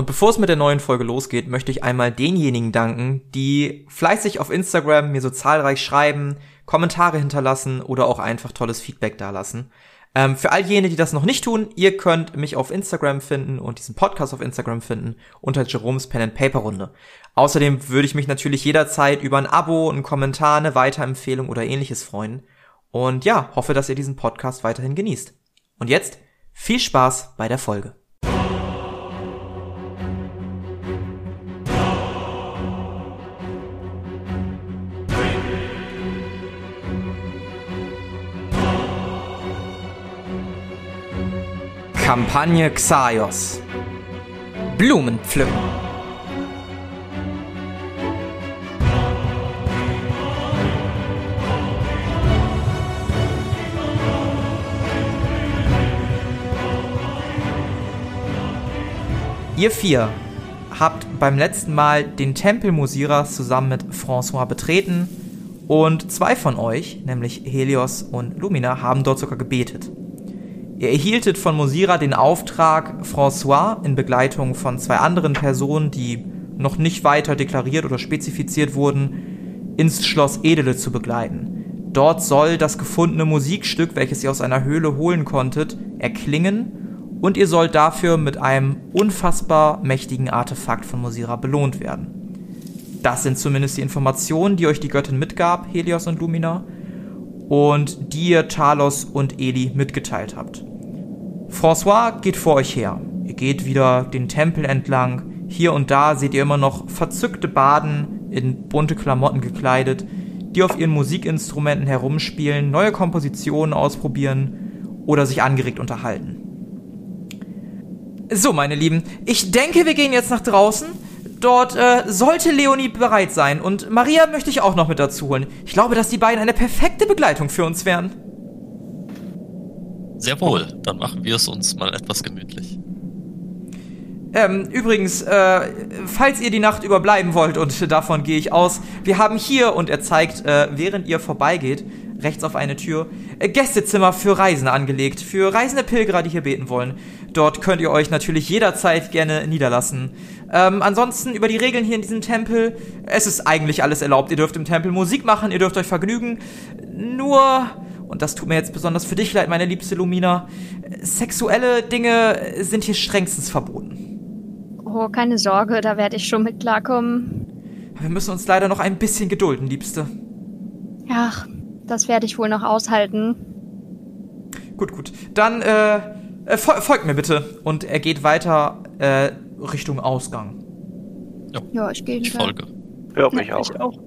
Und bevor es mit der neuen Folge losgeht, möchte ich einmal denjenigen danken, die fleißig auf Instagram mir so zahlreich schreiben, Kommentare hinterlassen oder auch einfach tolles Feedback dalassen. Ähm, für all jene, die das noch nicht tun, ihr könnt mich auf Instagram finden und diesen Podcast auf Instagram finden unter Jerome's Pen and Paper Runde. Außerdem würde ich mich natürlich jederzeit über ein Abo, einen Kommentar, eine Weiterempfehlung oder ähnliches freuen. Und ja, hoffe, dass ihr diesen Podcast weiterhin genießt. Und jetzt viel Spaß bei der Folge. Kampagne Xaios. Blumen pflücken. Ihr vier habt beim letzten Mal den Tempel Musiras zusammen mit François betreten und zwei von euch, nämlich Helios und Lumina, haben dort sogar gebetet. Ihr erhieltet von Mosira den Auftrag, François in Begleitung von zwei anderen Personen, die noch nicht weiter deklariert oder spezifiziert wurden, ins Schloss Edele zu begleiten. Dort soll das gefundene Musikstück, welches ihr aus einer Höhle holen konntet, erklingen und ihr sollt dafür mit einem unfassbar mächtigen Artefakt von Mosira belohnt werden. Das sind zumindest die Informationen, die euch die Göttin mitgab, Helios und Lumina, und die ihr Talos und Eli mitgeteilt habt. François geht vor euch her. Ihr geht wieder den Tempel entlang. Hier und da seht ihr immer noch verzückte Baden in bunte Klamotten gekleidet, die auf ihren Musikinstrumenten herumspielen, neue Kompositionen ausprobieren oder sich angeregt unterhalten. So, meine Lieben, ich denke, wir gehen jetzt nach draußen. Dort äh, sollte Leonie bereit sein und Maria möchte ich auch noch mit dazu holen. Ich glaube, dass die beiden eine perfekte Begleitung für uns wären. Sehr wohl, dann machen wir es uns mal etwas gemütlich. Ähm, übrigens, äh, falls ihr die Nacht überbleiben wollt, und davon gehe ich aus, wir haben hier, und er zeigt, äh, während ihr vorbeigeht, rechts auf eine Tür, äh, Gästezimmer für Reisende angelegt, für reisende Pilgerer, die hier beten wollen. Dort könnt ihr euch natürlich jederzeit gerne niederlassen. Ähm, ansonsten über die Regeln hier in diesem Tempel, es ist eigentlich alles erlaubt. Ihr dürft im Tempel Musik machen, ihr dürft euch vergnügen. Nur und das tut mir jetzt besonders für dich leid, meine liebste Lumina, sexuelle Dinge sind hier strengstens verboten. Oh, keine Sorge, da werde ich schon mit klarkommen. Wir müssen uns leider noch ein bisschen gedulden, Liebste. Ach, das werde ich wohl noch aushalten. Gut, gut. Dann, äh, äh folgt mir bitte. Und er geht weiter, äh, Richtung Ausgang. Ja, ja ich gehe. Ich folge. Ja, ich auch. Ich auch.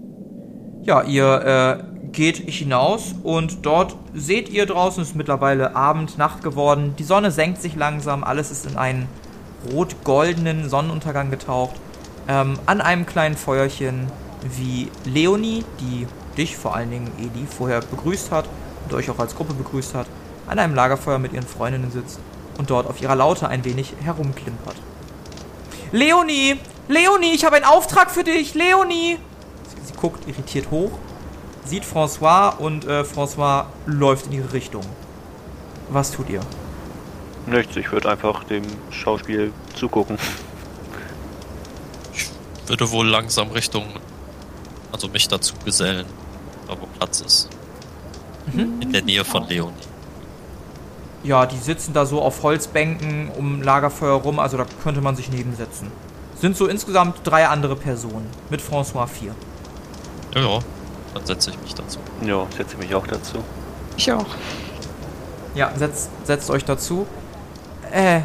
Ja, ihr, äh, geht hinaus und dort seht ihr draußen, es ist mittlerweile Abend, Nacht geworden. Die Sonne senkt sich langsam, alles ist in einen rot-goldenen Sonnenuntergang getaucht. Ähm, an einem kleinen Feuerchen, wie Leonie, die dich vor allen Dingen, Edi, vorher begrüßt hat und euch auch als Gruppe begrüßt hat, an einem Lagerfeuer mit ihren Freundinnen sitzt und dort auf ihrer Laute ein wenig herumklimpert. Leonie! Leonie, ich habe einen Auftrag für dich! Leonie! Sie, sie guckt irritiert hoch sieht François und äh, François läuft in ihre Richtung. Was tut ihr? Nichts, ich würde einfach dem Schauspiel zugucken. Ich würde wohl langsam Richtung, also mich dazu gesellen, da wo Platz ist. Mhm. In der Nähe von Leonie. Ja, die sitzen da so auf Holzbänken um Lagerfeuer rum, also da könnte man sich nebensetzen. Sind so insgesamt drei andere Personen, mit François vier. Ja, ja. Dann setze ich mich dazu. Ja, setze mich auch dazu. Ich auch. Ja, setzt, setzt euch dazu. Äh,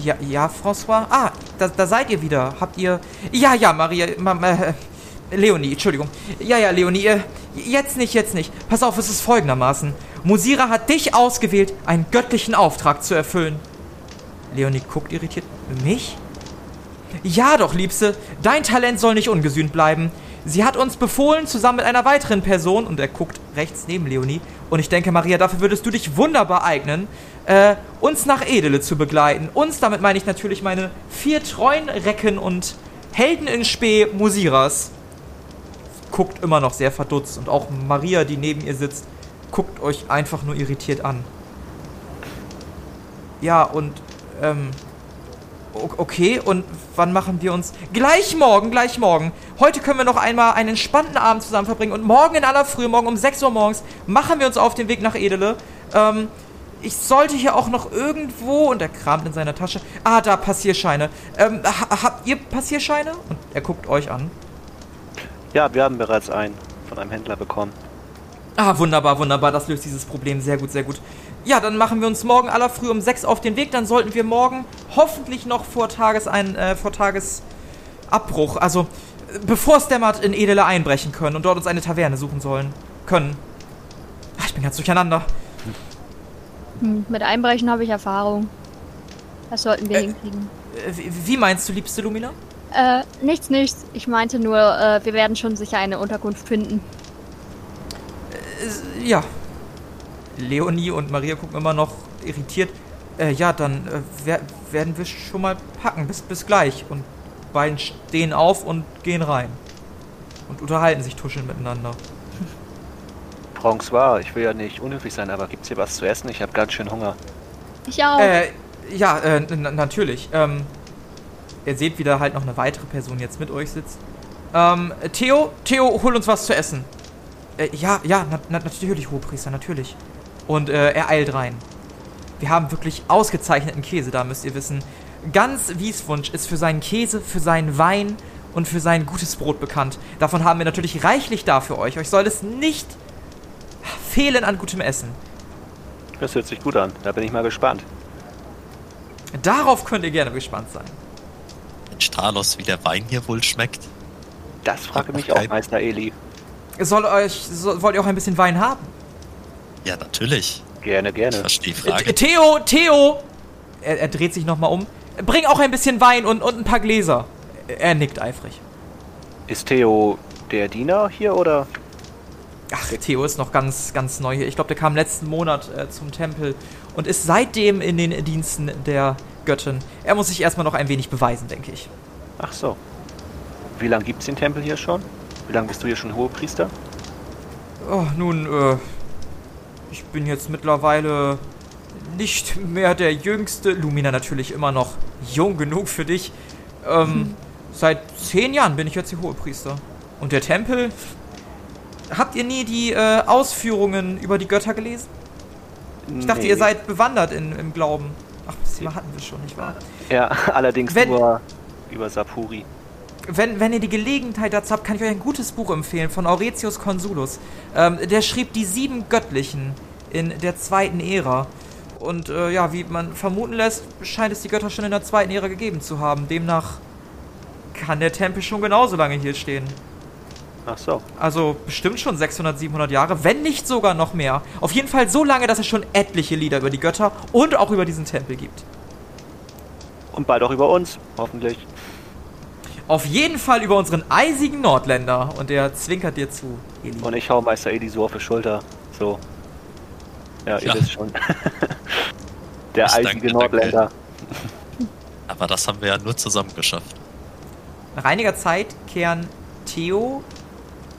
ja, ja, François? Ah, da, da seid ihr wieder. Habt ihr. Ja, ja, Maria. Ma, äh, Leonie, Entschuldigung. Ja, ja, Leonie, äh, jetzt nicht, jetzt nicht. Pass auf, es ist folgendermaßen. Musira hat dich ausgewählt, einen göttlichen Auftrag zu erfüllen. Leonie guckt irritiert. Mich? Ja doch, Liebste. Dein Talent soll nicht ungesühnt bleiben. Sie hat uns befohlen, zusammen mit einer weiteren Person, und er guckt rechts neben Leonie, und ich denke, Maria, dafür würdest du dich wunderbar eignen, äh, uns nach Edele zu begleiten. Uns, damit meine ich natürlich meine vier treuen Recken und Helden in Spee Musiras. Guckt immer noch sehr verdutzt, und auch Maria, die neben ihr sitzt, guckt euch einfach nur irritiert an. Ja, und, ähm, Okay, und wann machen wir uns? Gleich morgen, gleich morgen. Heute können wir noch einmal einen entspannten Abend zusammen verbringen und morgen in aller Früh, morgen um 6 Uhr morgens, machen wir uns auf den Weg nach Edele. Ähm, ich sollte hier auch noch irgendwo, und er kramt in seiner Tasche. Ah, da, Passierscheine. Ähm, ha habt ihr Passierscheine? Und er guckt euch an. Ja, wir haben bereits einen von einem Händler bekommen. Ah, wunderbar, wunderbar. Das löst dieses Problem. Sehr gut, sehr gut. Ja, dann machen wir uns morgen aller früh um sechs auf den Weg. Dann sollten wir morgen hoffentlich noch vor Tagesein, äh, vor Tagesabbruch, also äh, bevor es dämmert, in Edele einbrechen können und dort uns eine Taverne suchen sollen. Können. Ach, ich bin ganz durcheinander. Hm, mit Einbrechen habe ich Erfahrung. Das sollten wir Äh. hinkriegen. Äh, wie, meinst du, liebste Lumina? Äh, nichts, nichts. Ich meinte nur, äh, wir werden schon sicher eine Unterkunft finden. Äh, ja. Leonie und Maria gucken immer noch irritiert. Äh, ja, dann äh, wer werden wir schon mal packen. Bis, bis gleich. Und beiden stehen auf und gehen rein. Und unterhalten sich tuscheln miteinander. François, ich will ja nicht unhöflich sein, aber gibt's hier was zu essen? Ich habe ganz schön Hunger. Ich auch. Äh, ja, äh, n- natürlich. Ähm, ihr seht, wie da halt noch eine weitere Person jetzt mit euch sitzt. Ähm, Theo, Theo, hol uns was zu essen. Äh, ja, ja, na, na, natürlich, Hohepriester, natürlich. Und äh, er eilt rein. Wir haben wirklich ausgezeichneten Käse da, müsst ihr wissen. Ganz Wieswunsch ist für seinen Käse, für seinen Wein und für sein gutes Brot bekannt. Davon haben wir natürlich reichlich da für euch. Euch soll es nicht fehlen an gutem Essen. Das hört sich gut an. Da bin ich mal gespannt. Darauf könnt ihr gerne gespannt sein. Mensch, Talos, wie der Wein hier wohl schmeckt. Das frage mich auch, Meister Eli. Soll euch, so, wollt ihr auch ein bisschen Wein haben? Ja, natürlich. Gerne, Ich gerne. verstehe die Äh, Frage. Theo, Theo! Er, er dreht sich nochmal um. Bring auch ein bisschen Wein und, und ein paar Gläser. Er nickt eifrig. Ist Theo der Diener hier oder? Ach, Theo ist noch ganz, ganz neu hier. Ich glaube, der kam letzten Monat äh, zum Tempel und ist seitdem in den Diensten der Göttin. Er muss sich erstmal noch ein wenig beweisen, denke ich. Ach so. Wie lange gibt's den Tempel hier schon? Wie lange bist du hier schon Hohepriester? Oh, nun, äh, ich bin jetzt mittlerweile nicht mehr der Jüngste. Lumina natürlich immer noch jung genug für dich. Ähm, seit zehn Jahren bin ich jetzt hier Hohepriester. Und der Tempel? Habt ihr nie die äh, Ausführungen über die Götter gelesen? Ich dachte, ihr seid bewandert in, im Glauben. Ach, das Thema hatten wir schon, nicht wahr? Ja, allerdings Wenn- nur über Sapuri. Wenn, wenn ihr die Gelegenheit dazu habt, kann ich euch ein gutes Buch empfehlen von Auretius Consulus. Ähm, der schrieb die sieben Göttlichen in der zweiten Ära. Und äh, ja, wie man vermuten lässt, scheint es die Götter schon in der zweiten Ära gegeben zu haben. Demnach kann der Tempel schon genauso lange hier stehen. Ach so. Also bestimmt schon 600, 700 Jahre, wenn nicht sogar noch mehr. Auf jeden Fall so lange, dass es schon etliche Lieder über die Götter und auch über diesen Tempel gibt. Und bald auch über uns, hoffentlich. Auf jeden Fall über unseren eisigen Nordländer. Und er zwinkert dir zu, Eli. Und ich hau Meister Eli so auf die Schulter. So. Ja, ihr Ja. wisst schon. Der Ich eisige danke, danke. Nordländer. Aber das haben wir ja nur zusammen geschafft. Nach einiger Zeit kehren Theo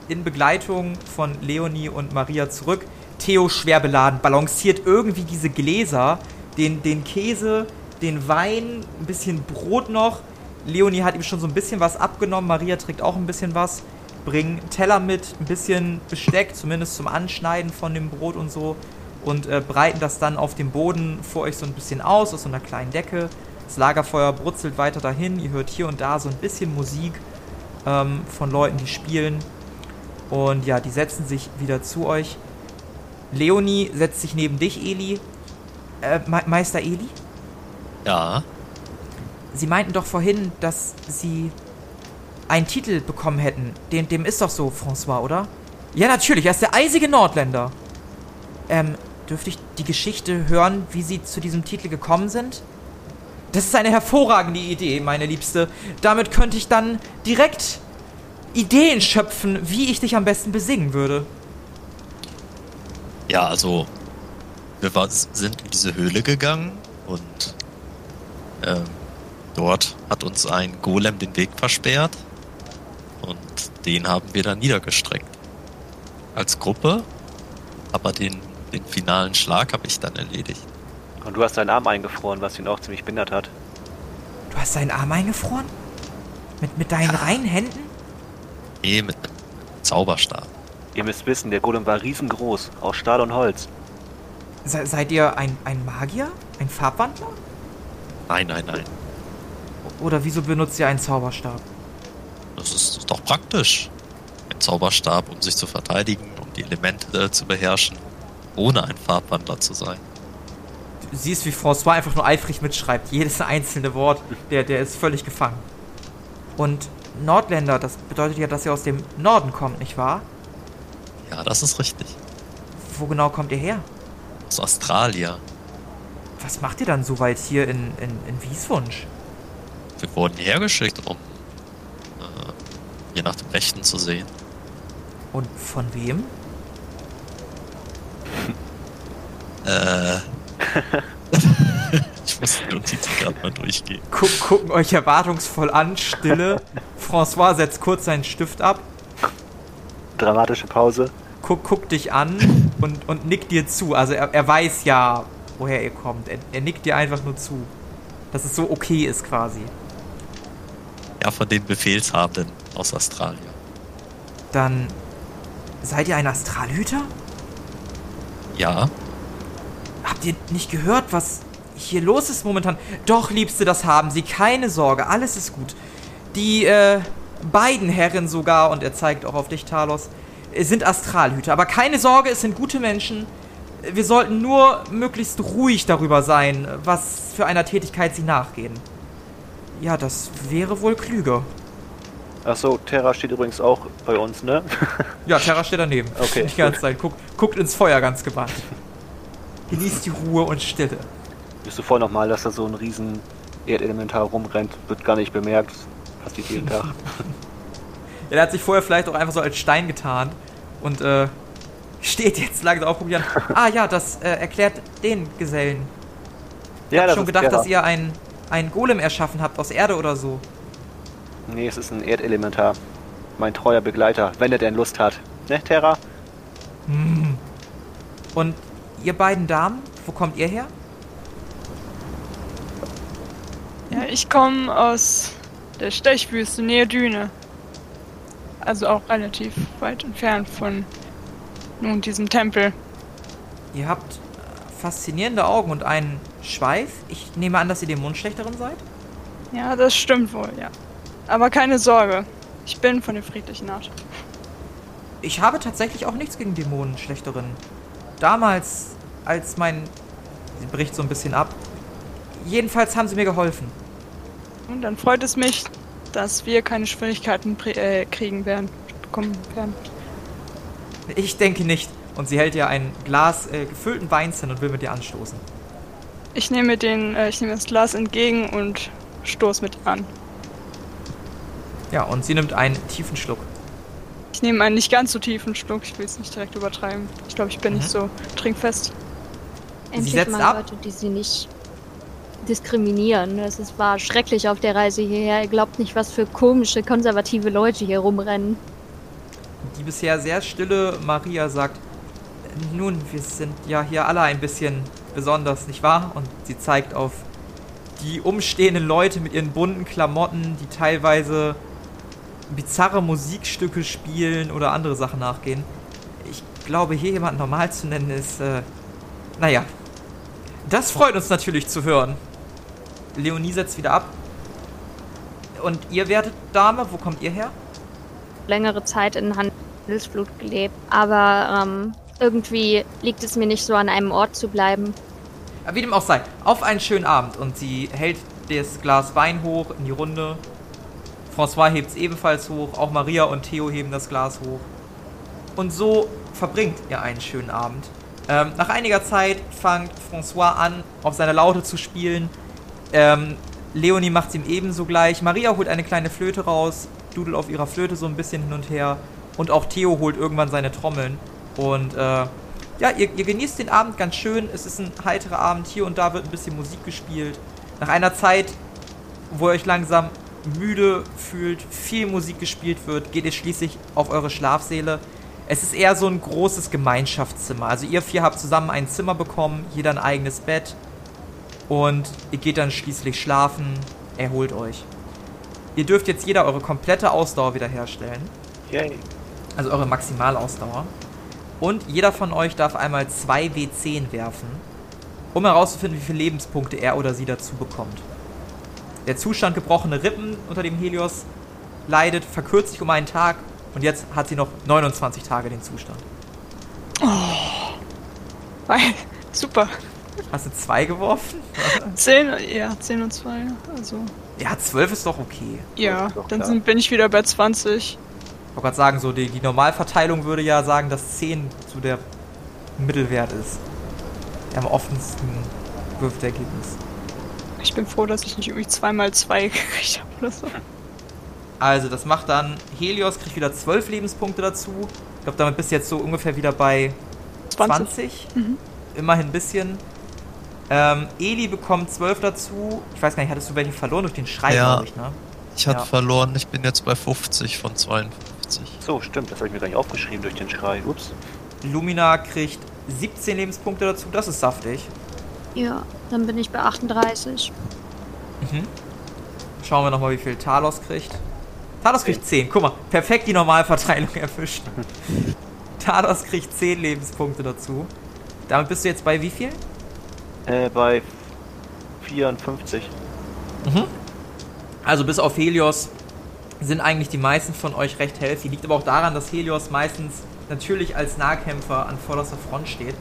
in Begleitung von Leonie und Maria zurück. Theo schwer beladen, balanciert irgendwie diese Gläser, den, den Käse, den Wein, ein bisschen Brot noch. Leonie hat ihm schon so ein bisschen was abgenommen, Maria trägt auch ein bisschen was. Bringen Teller mit, ein bisschen Besteck, zumindest zum Anschneiden von dem Brot und so. Und äh, breiten das dann auf dem Boden vor euch so ein bisschen aus, aus so einer kleinen Decke. Das Lagerfeuer brutzelt weiter dahin. Ihr hört hier und da so ein bisschen Musik ähm, von Leuten, die spielen. Und ja, die setzen sich wieder zu euch. Leonie setzt sich neben dich, Eli. Äh, Me Meister Eli? Ja, Sie meinten doch vorhin, dass Sie einen Titel bekommen hätten. Dem, dem ist doch so, François, oder? Ja, natürlich, er ist der eisige Nordländer. Ähm, dürfte ich die Geschichte hören, wie Sie zu diesem Titel gekommen sind? Das ist eine hervorragende Idee, meine Liebste. Damit könnte ich dann direkt Ideen schöpfen, wie ich dich am besten besingen würde. ja, also wir sind in diese Höhle gegangen und ähm, dort hat uns ein Golem den Weg versperrt und den haben wir dann niedergestreckt. Als Gruppe, aber den, den finalen Schlag habe ich dann erledigt. Und du hast deinen Arm eingefroren, was ihn auch ziemlich behindert hat. Du hast deinen Arm eingefroren? Mit, mit deinen reinen Händen? Nee, mit einem Zauberstab. Ihr müsst wissen, der Golem war riesengroß, aus Stahl und Holz. Se seid ihr ein, ein Magier? Ein Farbwandler? Nein, nein, nein. Oder wieso benutzt ihr einen Zauberstab? Das ist doch praktisch. Ein Zauberstab, um sich zu verteidigen, um die Elemente zu beherrschen, ohne ein Farbwandler zu sein. Du siehst, wie François einfach nur eifrig mitschreibt. Jedes einzelne Wort, der, der ist völlig gefangen. Und Nordländer, das bedeutet ja, dass ihr aus dem Norden kommt, nicht wahr? Ja, das ist richtig. Wo genau kommt ihr her? Aus Australia. Was macht ihr dann so weit hier in, in, in Wieswunsch? Wir wurden hergeschickt, um äh, hier nach dem Rechten zu sehen. Und von wem? Äh. ich muss die Notizen gerade mal durchgehen. Guck, gucken euch erwartungsvoll an, Stille. François setzt kurz seinen Stift ab, Dramatische Pause. guck, guckt dich an und, und nickt dir zu. Also er, er weiß ja, woher ihr kommt. Er, er nickt dir einfach nur zu. Dass es so okay ist quasi. Ja, von den Befehlshabenden aus Australien. Dann seid ihr ein Astralhüter? Ja, Habt ihr nicht gehört, was hier los ist momentan? Doch, Liebste, das haben sie. Keine Sorge, alles ist gut. Die, äh, beiden Herren sogar, und er zeigt auch auf dich, Talos, sind Astralhüter. Aber keine Sorge, es sind gute Menschen. Wir sollten nur möglichst ruhig darüber sein, was für einer Tätigkeit sie nachgehen. Ja, das wäre wohl klüger. Achso, Terra steht übrigens auch bei uns, ne? Ja, Terra steht daneben. Okay, Die ganze gut. Zeit. Guckt, ins Feuer ganz gebannt. Genießt die Ruhe und Stille. Wisst du vorher nochmal, dass da so ein riesen Erdelementar rumrennt? Wird gar nicht bemerkt. Passiert jeden Tag. Ja, der hat sich vorher vielleicht auch einfach so als Stein getan und äh, steht jetzt langsam auf, guckt an. Ah ja, das äh, erklärt den Gesellen. Ich Ja, hab das schon ist gedacht, Terra. dass ihr ein, ein Golem erschaffen habt aus Erde oder so. Nee, es ist ein Erdelementar. Mein treuer Begleiter, wenn er denn Lust hat. Ne, Terra? Und ihr beiden Damen, wo kommt ihr her? Ja, ich komme aus der Stechwüste nähe Düne. Also auch relativ weit entfernt von nun diesem Tempel. Ihr habt äh, faszinierende Augen und einen Schweif. Ich nehme an, dass ihr Dämonenschlechterin seid. Ja, das stimmt wohl, ja. Aber keine Sorge. Ich bin von der friedlichen Art. Ich habe tatsächlich auch nichts gegen Dämonenschlechterinnen. Damals, als mein... Sie bricht so ein bisschen ab. Jedenfalls haben sie mir geholfen. Und dann freut es mich, dass wir keine Schwierigkeiten äh, kriegen werden, bekommen werden. Ich denke nicht. Und sie hält dir ein Glas äh, gefüllten Weins hin und will mit dir anstoßen. Ich nehme den, äh, ich nehme das Glas entgegen und stoß mit an. Ja, und sie nimmt einen tiefen Schluck. Ich nehme einen nicht ganz so tiefen Schluck, ich will es nicht direkt übertreiben. Ich glaube, ich bin nicht so trinkfest. Endlich setzt mal ab. Leute, die sie nicht diskriminieren. Es ist, war schrecklich auf der Reise hierher. Ihr glaubt nicht, was für komische, konservative Leute hier rumrennen. Die bisher sehr stille Maria sagt, nun, wir sind ja hier alle ein bisschen besonders, nicht wahr? Und sie zeigt auf die umstehenden Leute mit ihren bunten Klamotten, die teilweise bizarre Musikstücke spielen oder andere Sachen nachgehen. Ich glaube, hier jemanden normal zu nennen ist, äh, naja. Das freut uns natürlich zu hören. Leonie setzt wieder ab. Und ihr werdet Dame, wo kommt ihr her? Längere Zeit in Handelsflut gelebt. Aber ähm, irgendwie liegt es mir nicht so an einem Ort zu bleiben. Wie dem auch sei, auf einen schönen Abend. Und sie hält das Glas Wein hoch in die Runde. François hebt es ebenfalls hoch. Auch Maria und Theo heben das Glas hoch. Und so verbringt ihr einen schönen Abend. Ähm, nach einiger Zeit fängt François an, auf seine Laute zu spielen. Ähm, Leonie macht es ihm ebenso gleich. Maria holt eine kleine Flöte raus, dudelt auf ihrer Flöte so ein bisschen hin und her. Und auch Theo holt irgendwann seine Trommeln. Und äh, ja, ihr, ihr genießt den Abend ganz schön. Es ist ein heiterer Abend. Hier und da wird ein bisschen Musik gespielt. Nach einer Zeit, wo ihr euch langsam müde fühlt, viel Musik gespielt wird, geht ihr schließlich auf eure Schlafsäle. Es ist eher so ein großes Gemeinschaftszimmer. Also ihr vier habt zusammen ein Zimmer bekommen, jeder ein eigenes Bett. Und ihr geht dann schließlich schlafen. erholt euch. Ihr dürft jetzt jeder eure komplette Ausdauer wiederherstellen. Yay. Also eure Maximalausdauer. Und jeder von euch darf einmal 2 W10 werfen, um herauszufinden, wie viele Lebenspunkte er oder sie dazu bekommt. Der Zustand gebrochene Rippen unter dem Helios leidet, verkürzt sich um einen Tag und jetzt hat sie noch 29 Tage den Zustand. Weil, super. Hast du zwei geworfen? 10, ja, 10 und 2. Also, Ja, 12 ist doch okay. ja, dann sind, bin ich wieder bei 20. Ich wollte gerade sagen, so die, die Normalverteilung würde ja sagen, dass 10 so der Mittelwert ist. Der am offensten wirft Ergebnis. Ich bin froh, dass ich nicht irgendwie zweimal zwei gekriegt habe oder so. Also, das macht dann, Helios kriegt wieder 12 Lebenspunkte dazu. Ich glaube, damit bist du jetzt so ungefähr wieder bei 20. 20. Mhm. Immerhin ein bisschen. Ähm, Eli bekommt 12 dazu. Ich weiß gar nicht, hattest du welche verloren durch den Schrei, Ja. glaube ich, ne? Ich hatte Ja. verloren, ich bin jetzt bei 50 von 52. So, stimmt, das habe ich mir gar nicht aufgeschrieben durch den Schrei. Ups. Lumina kriegt 17 Lebenspunkte dazu. Das ist saftig. Ja, dann bin ich bei 38. Mhm. Schauen wir nochmal, wie viel Talos kriegt. Talos kriegt 10. Guck mal, perfekt die Normalverteilung erwischt. Talos kriegt 10 Lebenspunkte dazu. Damit bist du jetzt bei wie viel? Äh, bei 54. Also bis auf Helios sind eigentlich die meisten von euch recht healthy. Liegt aber auch daran, dass Helios meistens natürlich als Nahkämpfer an vorderster Front steht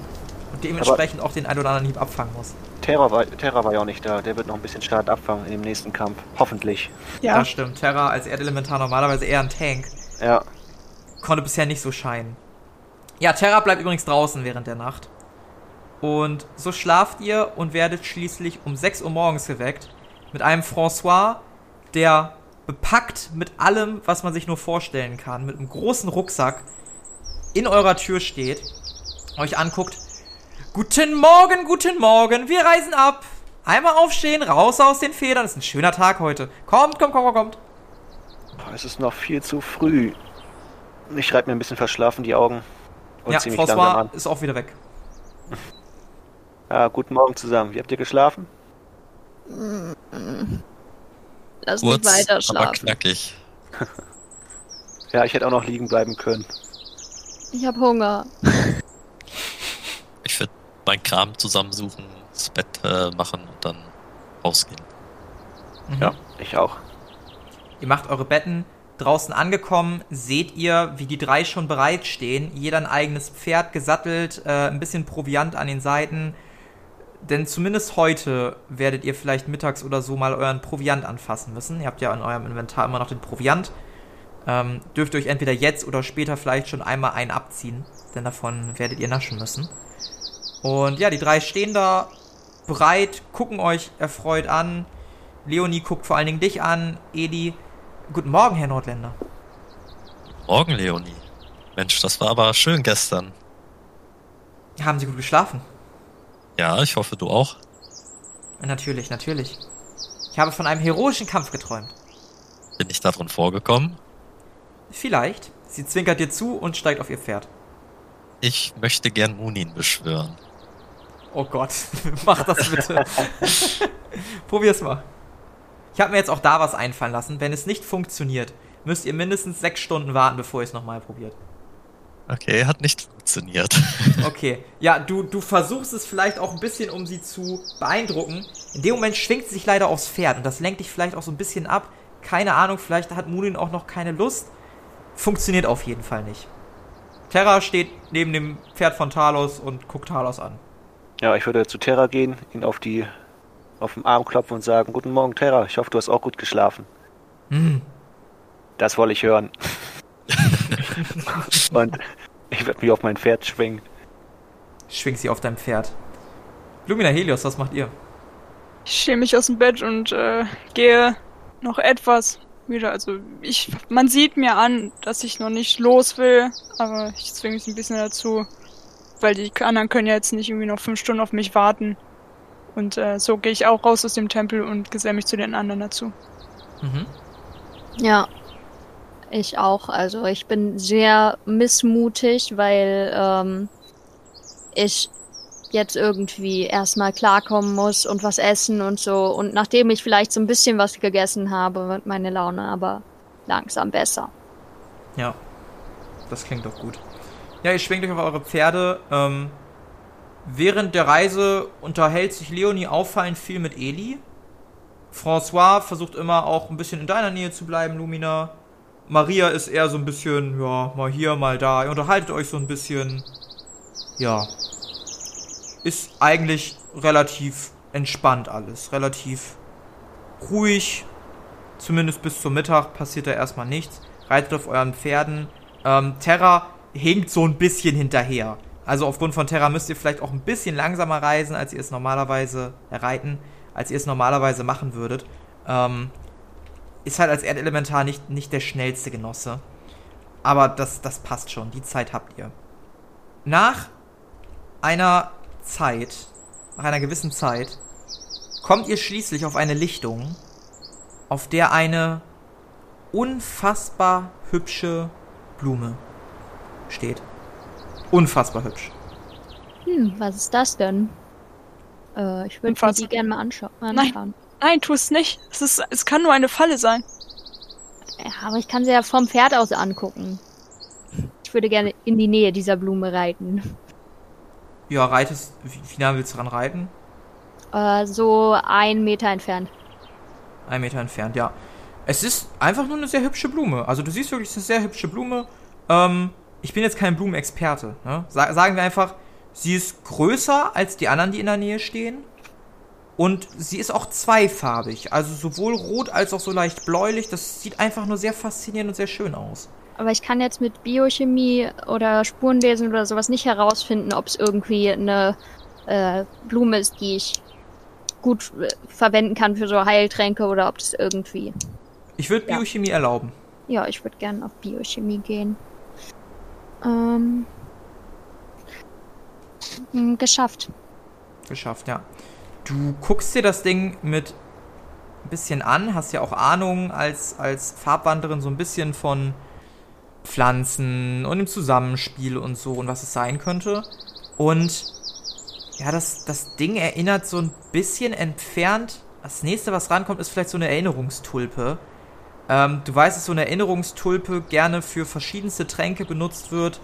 und dementsprechend auch den ein oder anderen Hieb abfangen muss. Terra war, Terra war ja auch nicht da. Der wird noch ein bisschen Schaden abfangen in dem nächsten Kampf. Hoffentlich. Ja, Das stimmt. Terra als Erdelementar normalerweise eher ein Tank. Ja. Konnte bisher nicht so scheinen. Ja, Terra bleibt übrigens draußen während der Nacht. Und so schlaft ihr und werdet schließlich um 6 Uhr morgens geweckt mit einem François, der bepackt mit allem, was man sich nur vorstellen kann, mit einem großen Rucksack in eurer Tür steht, euch anguckt. Guten Morgen, guten Morgen, wir reisen ab. Einmal aufstehen, raus aus den Federn. ist ein schöner Tag heute. Kommt, kommt, kommt, kommt, Es ist noch viel zu früh. Ich schreibe mir ein bisschen verschlafen die Augen. Und ja, zieh mich langsam an. François ist auch wieder weg. Ja, guten Morgen zusammen. Wie habt ihr geschlafen? Lass mich Kurz, weiter aber schlafen. knackig. Ja, ich hätte auch noch liegen bleiben können. Ich hab Hunger. Ich würde meinen Kram zusammensuchen, das Bett äh, machen und dann rausgehen. Mhm. Ja, ich auch. Ihr macht eure Betten. Draußen angekommen, seht ihr, wie die drei schon bereitstehen. Jeder ein eigenes Pferd gesattelt, äh, ein bisschen Proviant an den Seiten. Denn zumindest heute werdet ihr vielleicht mittags oder so mal euren Proviant anfassen müssen. Ihr habt ja in eurem Inventar immer noch den Proviant. Ähm, dürft ihr euch entweder jetzt oder später vielleicht schon einmal einen abziehen, denn davon werdet ihr naschen müssen. Und ja, die drei stehen da bereit, gucken euch erfreut an. Leonie guckt vor allen Dingen dich an. Edi, guten Morgen, Herr Nordländer. Morgen, Leonie. Mensch, das war aber schön gestern. Haben Sie gut geschlafen? Ja, ich hoffe, du auch. Natürlich, natürlich. Ich habe von einem heroischen Kampf geträumt. Bin ich da drin vorgekommen? Vielleicht. Sie zwinkert dir zu und steigt auf ihr Pferd. Ich möchte gern Munin beschwören. Oh Gott, mach das bitte. Probier's mal. Ich habe mir jetzt auch da was einfallen lassen. Wenn es nicht funktioniert, müsst ihr mindestens sechs Stunden warten, bevor ihr es nochmal probiert. Okay, hat nicht funktioniert. Okay. Ja, du, du versuchst es vielleicht auch ein bisschen, um sie zu beeindrucken. In dem Moment schwingt sie sich leider aufs Pferd und das lenkt dich vielleicht auch so ein bisschen ab. Keine Ahnung, vielleicht hat Munin auch noch keine Lust. Funktioniert auf jeden Fall nicht. Terra steht neben dem Pferd von Talos und guckt Talos an. Ja, ich würde zu Terra gehen, ihn auf die auf den Arm klopfen und sagen, guten Morgen Terra, ich hoffe, du hast auch gut geschlafen. Hm. Das wollte ich hören. und ich werde mich auf mein Pferd schwingen. Schwingt sie auf deinem Pferd. Lumina Helios, was macht ihr? ich schäme mich aus dem Bett und äh, gehe noch etwas wieder. Also ich, man sieht mir an, dass ich noch nicht los will, aber ich zwinge mich ein bisschen dazu, weil die anderen können ja jetzt nicht irgendwie noch fünf Stunden auf mich warten. Und äh, so gehe ich auch raus aus dem Tempel und geselle mich zu den anderen dazu. Mhm. Ja. Ich auch. Also ich bin sehr missmutig, weil ähm, ich jetzt irgendwie erstmal klarkommen muss und was essen und so. Und nachdem ich vielleicht so ein bisschen was gegessen habe, wird meine Laune aber langsam besser. Ja, das klingt doch gut. Ja, ihr schwingt euch auf eure Pferde. Ähm, während der Reise unterhält sich Leonie auffallend viel mit Eli. François versucht immer auch ein bisschen in deiner Nähe zu bleiben, Lumina. Maria ist eher so ein bisschen, ja, mal hier, mal da. Ihr unterhaltet euch so ein bisschen. Ja. Ist eigentlich relativ entspannt alles. Relativ ruhig. Zumindest bis zum Mittag passiert da erstmal nichts. Reitet auf euren Pferden. Ähm, Terra hinkt so ein bisschen hinterher. Also aufgrund von Terra müsst ihr vielleicht auch ein bisschen langsamer reisen, als ihr es normalerweise äh, reiten, als ihr es normalerweise machen würdet. Ähm, ist halt als Erdelementar nicht, nicht der schnellste Genosse. Aber das, das passt schon. Die Zeit habt ihr. Nach einer Zeit, nach einer gewissen Zeit, kommt ihr schließlich auf eine Lichtung, auf der eine unfassbar hübsche Blume steht. Unfassbar hübsch. Hm, was ist das denn? Äh, ich würde mir die gerne mal anscha Nein. Nein, tu es nicht. Es, ist, es kann nur eine Falle sein. Ja, aber ich kann sie ja vom Pferd aus angucken. Ich würde gerne in die Nähe dieser Blume reiten. Ja, reitest. Wie, wie nah willst du dran reiten? Äh, so ein Meter entfernt. Ein Meter entfernt, ja. Es ist einfach nur eine sehr hübsche Blume. Also du siehst wirklich, es ist eine sehr hübsche Blume. Ähm, ich bin jetzt kein Blumenexperte. Ne? Sa sagen wir einfach, sie ist größer als die anderen, die in der Nähe stehen. Und sie ist auch zweifarbig. Also sowohl rot als auch so leicht bläulich. Das sieht einfach nur sehr faszinierend und sehr schön aus. Aber ich kann jetzt mit Biochemie oder Spurenlesen oder sowas nicht herausfinden, ob es irgendwie eine äh, Blume ist, die ich gut äh, verwenden kann für so Heiltränke oder ob das irgendwie. Ich würde Ja. Biochemie erlauben. Ja, ich würde gerne auf Biochemie gehen. Ähm. hm, Geschafft. Geschafft, ja. Du guckst dir das Ding mit ein bisschen an, hast ja auch Ahnung als, als Farbwanderin so ein bisschen von Pflanzen und dem Zusammenspiel und so und was es sein könnte. Und ja, das, das Ding erinnert so ein bisschen entfernt. Das nächste, was rankommt, ist vielleicht so eine Erinnerungstulpe. Ähm, du weißt, dass so eine Erinnerungstulpe gerne für verschiedenste Tränke benutzt wird,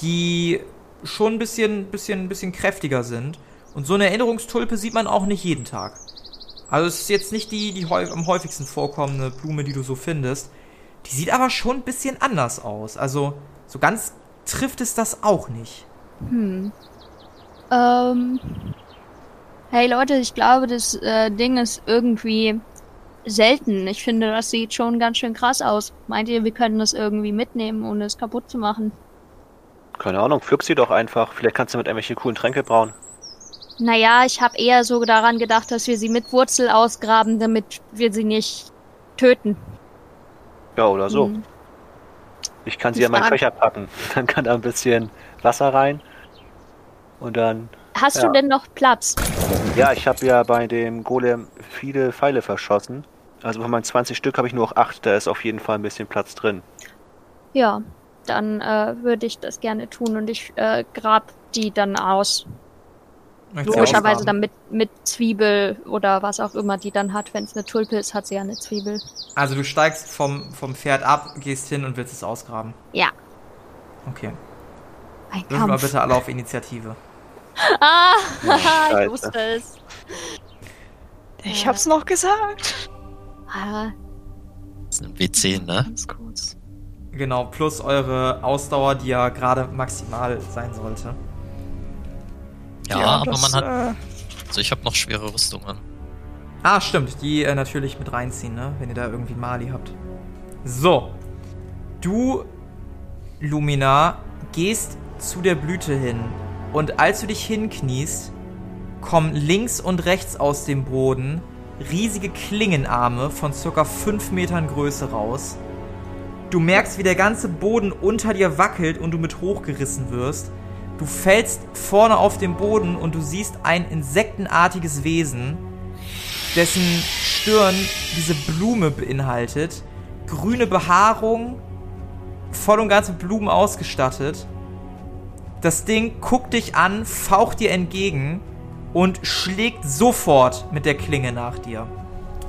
die schon ein bisschen, bisschen, bisschen kräftiger sind. Und so eine Erinnerungstulpe sieht man auch nicht jeden Tag. Also es ist jetzt nicht die, die am häufigsten vorkommende Blume, die du so findest. Die sieht aber schon ein bisschen anders aus. Also so ganz trifft es das auch nicht. Hm. Ähm. Hey Leute, ich glaube, das äh, Ding ist irgendwie selten. Ich finde, das sieht schon ganz schön krass aus. Meint ihr, wir können das irgendwie mitnehmen, ohne es kaputt zu machen? Keine Ahnung, pflück sie doch einfach. Vielleicht kannst du mit irgendwelche coolen Tränke brauen. Naja, ich habe eher so daran gedacht, dass wir sie mit Wurzel ausgraben, damit wir sie nicht töten. Ja, oder so. Hm. Ich kann sie an meinen Fächer packen. Dann kann da ein bisschen Wasser rein. Und dann. Hast Ja. du denn noch Platz? Ja, ich habe ja bei dem Golem viele Pfeile verschossen. Also von meinen 20 Stück habe ich nur noch 8. Da ist auf jeden Fall ein bisschen Platz drin. Ja, dann äh, würde ich das gerne tun und ich äh, grab die dann aus. Logischerweise dann mit, mit Zwiebel oder was auch immer die dann hat. Wenn es eine Tulpe ist, hat sie ja eine Zwiebel. Also du steigst vom, vom Pferd ab, gehst hin und willst es ausgraben. Ja, Okay. ein Würfel mal bitte alle auf Initiative. Ah, ich Scheiße. wusste es. Ich Ja. hab's noch gesagt. Ah, Das ist ein W10, ne? Ganz kurz. Genau, plus eure Ausdauer, die ja gerade maximal sein sollte. Ja, aber das, man hat. Äh, Also ich habe noch schwere Rüstungen. Ah, stimmt, die äh, natürlich mit reinziehen, ne? Wenn ihr da irgendwie Mali habt. So. Du, Lumina, gehst zu der Blüte hin. Und als du dich hinkniest, kommen links und rechts aus dem Boden riesige Klingenarme von circa 5 Metern Größe raus. Du merkst, wie der ganze Boden unter dir wackelt und du mit hochgerissen wirst. Du fällst vorne auf den Boden und du siehst ein insektenartiges Wesen, dessen Stirn diese Blume beinhaltet. Grüne Behaarung, voll und ganz mit Blumen ausgestattet. Das Ding guckt dich an, faucht dir entgegen und schlägt sofort mit der Klinge nach dir.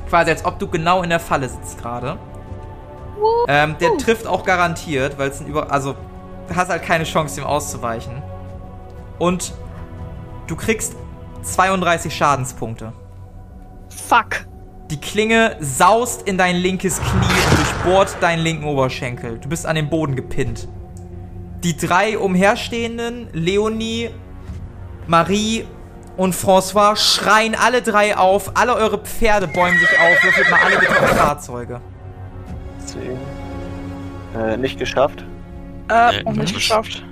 Quasi als ob du genau in der Falle sitzt gerade. Ähm, der trifft auch garantiert, weil es ein Über... Also, hast halt keine Chance, ihm auszuweichen. Und du kriegst 32 Schadenspunkte. Fuck. Die Klinge saust in dein linkes Knie und durchbohrt deinen linken Oberschenkel. Du bist an den Boden gepinnt. Die drei umherstehenden, Leonie, Marie und François, schreien alle drei auf. Alle eure Pferde bäumen sich auf. Würfelt mal alle bitte auf Fahrzeuge. 10. Äh, nicht geschafft. Äh, Nee, auch nicht geschafft.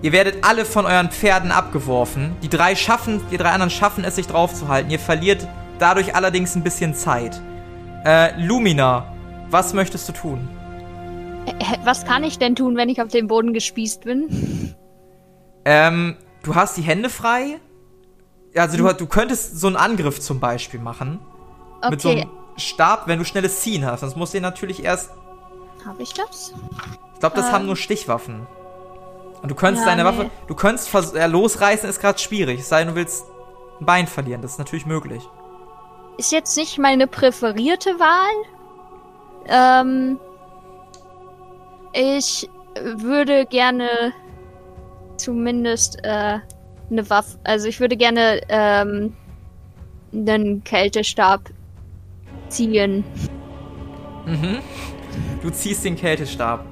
Ihr werdet alle von euren Pferden abgeworfen. Die drei schaffen, die drei anderen schaffen es, sich draufzuhalten. Ihr verliert dadurch allerdings ein bisschen Zeit. Äh, Lumina, was möchtest du tun? Was kann ich denn tun, wenn ich auf den Boden gespießt bin? Ähm, du hast die Hände frei. Also du, du könntest so einen Angriff zum Beispiel machen. Mit so Okay, einem Stab, wenn du schnelles Ziehen hast. Sonst musst du natürlich erst. habe ich das? Ich glaube, das Ähm. haben nur Stichwaffen. Und du könntest Ja, deine nee. Waffe. Du könntest ja, losreißen, ist gerade schwierig. Es sei denn, du willst ein Bein verlieren. Das ist natürlich möglich. Ist jetzt nicht meine präferierte Wahl. Ähm, ich würde gerne zumindest äh, eine Waffe, also ich würde gerne ähm, einen Kältestab ziehen. Mhm. Du ziehst den Kältestab.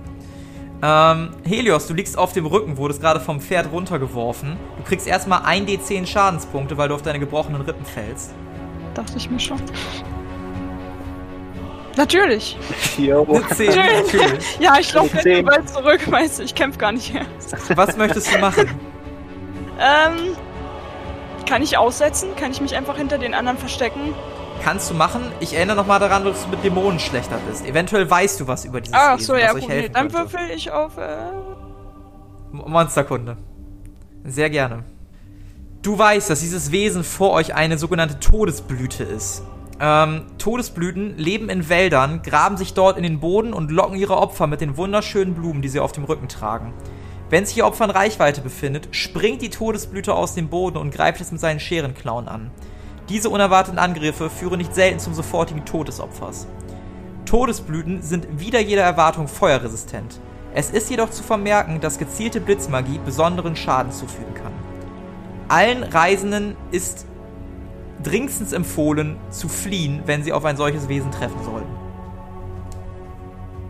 Ähm, Helios, du liegst auf dem Rücken, wurdest gerade vom Pferd runtergeworfen. Du kriegst erstmal 1d10 Schadenspunkte, weil du auf deine gebrochenen Rippen fällst. Dachte ich mir schon. Natürlich. Jo. Eine 10, natürlich. Ja, ich laufe jetzt bald zurück, weißt du, ich kämpfe gar nicht mehr. Was möchtest du machen? Ähm, kann ich aussetzen? Kann ich mich einfach hinter den anderen verstecken? Kannst du machen. Ich erinnere nochmal daran, dass du mit Dämonen schlechter bist. Eventuell weißt du was über dieses Ah, Wesen, so, ja, was euch gut. Nee, dann würfel ich auf, äh, Monsterkunde. Sehr gerne. Du weißt, dass dieses Wesen vor euch eine sogenannte Todesblüte ist. Ähm, Todesblüten leben in Wäldern, graben sich dort in den Boden und locken ihre Opfer mit den wunderschönen Blumen, die sie auf dem Rücken tragen. Wenn sich ihr Opfer in Reichweite befindet, springt die Todesblüte aus dem Boden und greift es mit seinen Scherenklauen an. Diese unerwarteten Angriffe führen nicht selten zum sofortigen Tod des Opfers. Todesblüten sind wider jeder Erwartung feuerresistent. Es ist jedoch zu vermerken, dass gezielte Blitzmagie besonderen Schaden zufügen kann. Allen Reisenden ist dringendstens empfohlen, zu fliehen, wenn sie auf ein solches Wesen treffen sollten.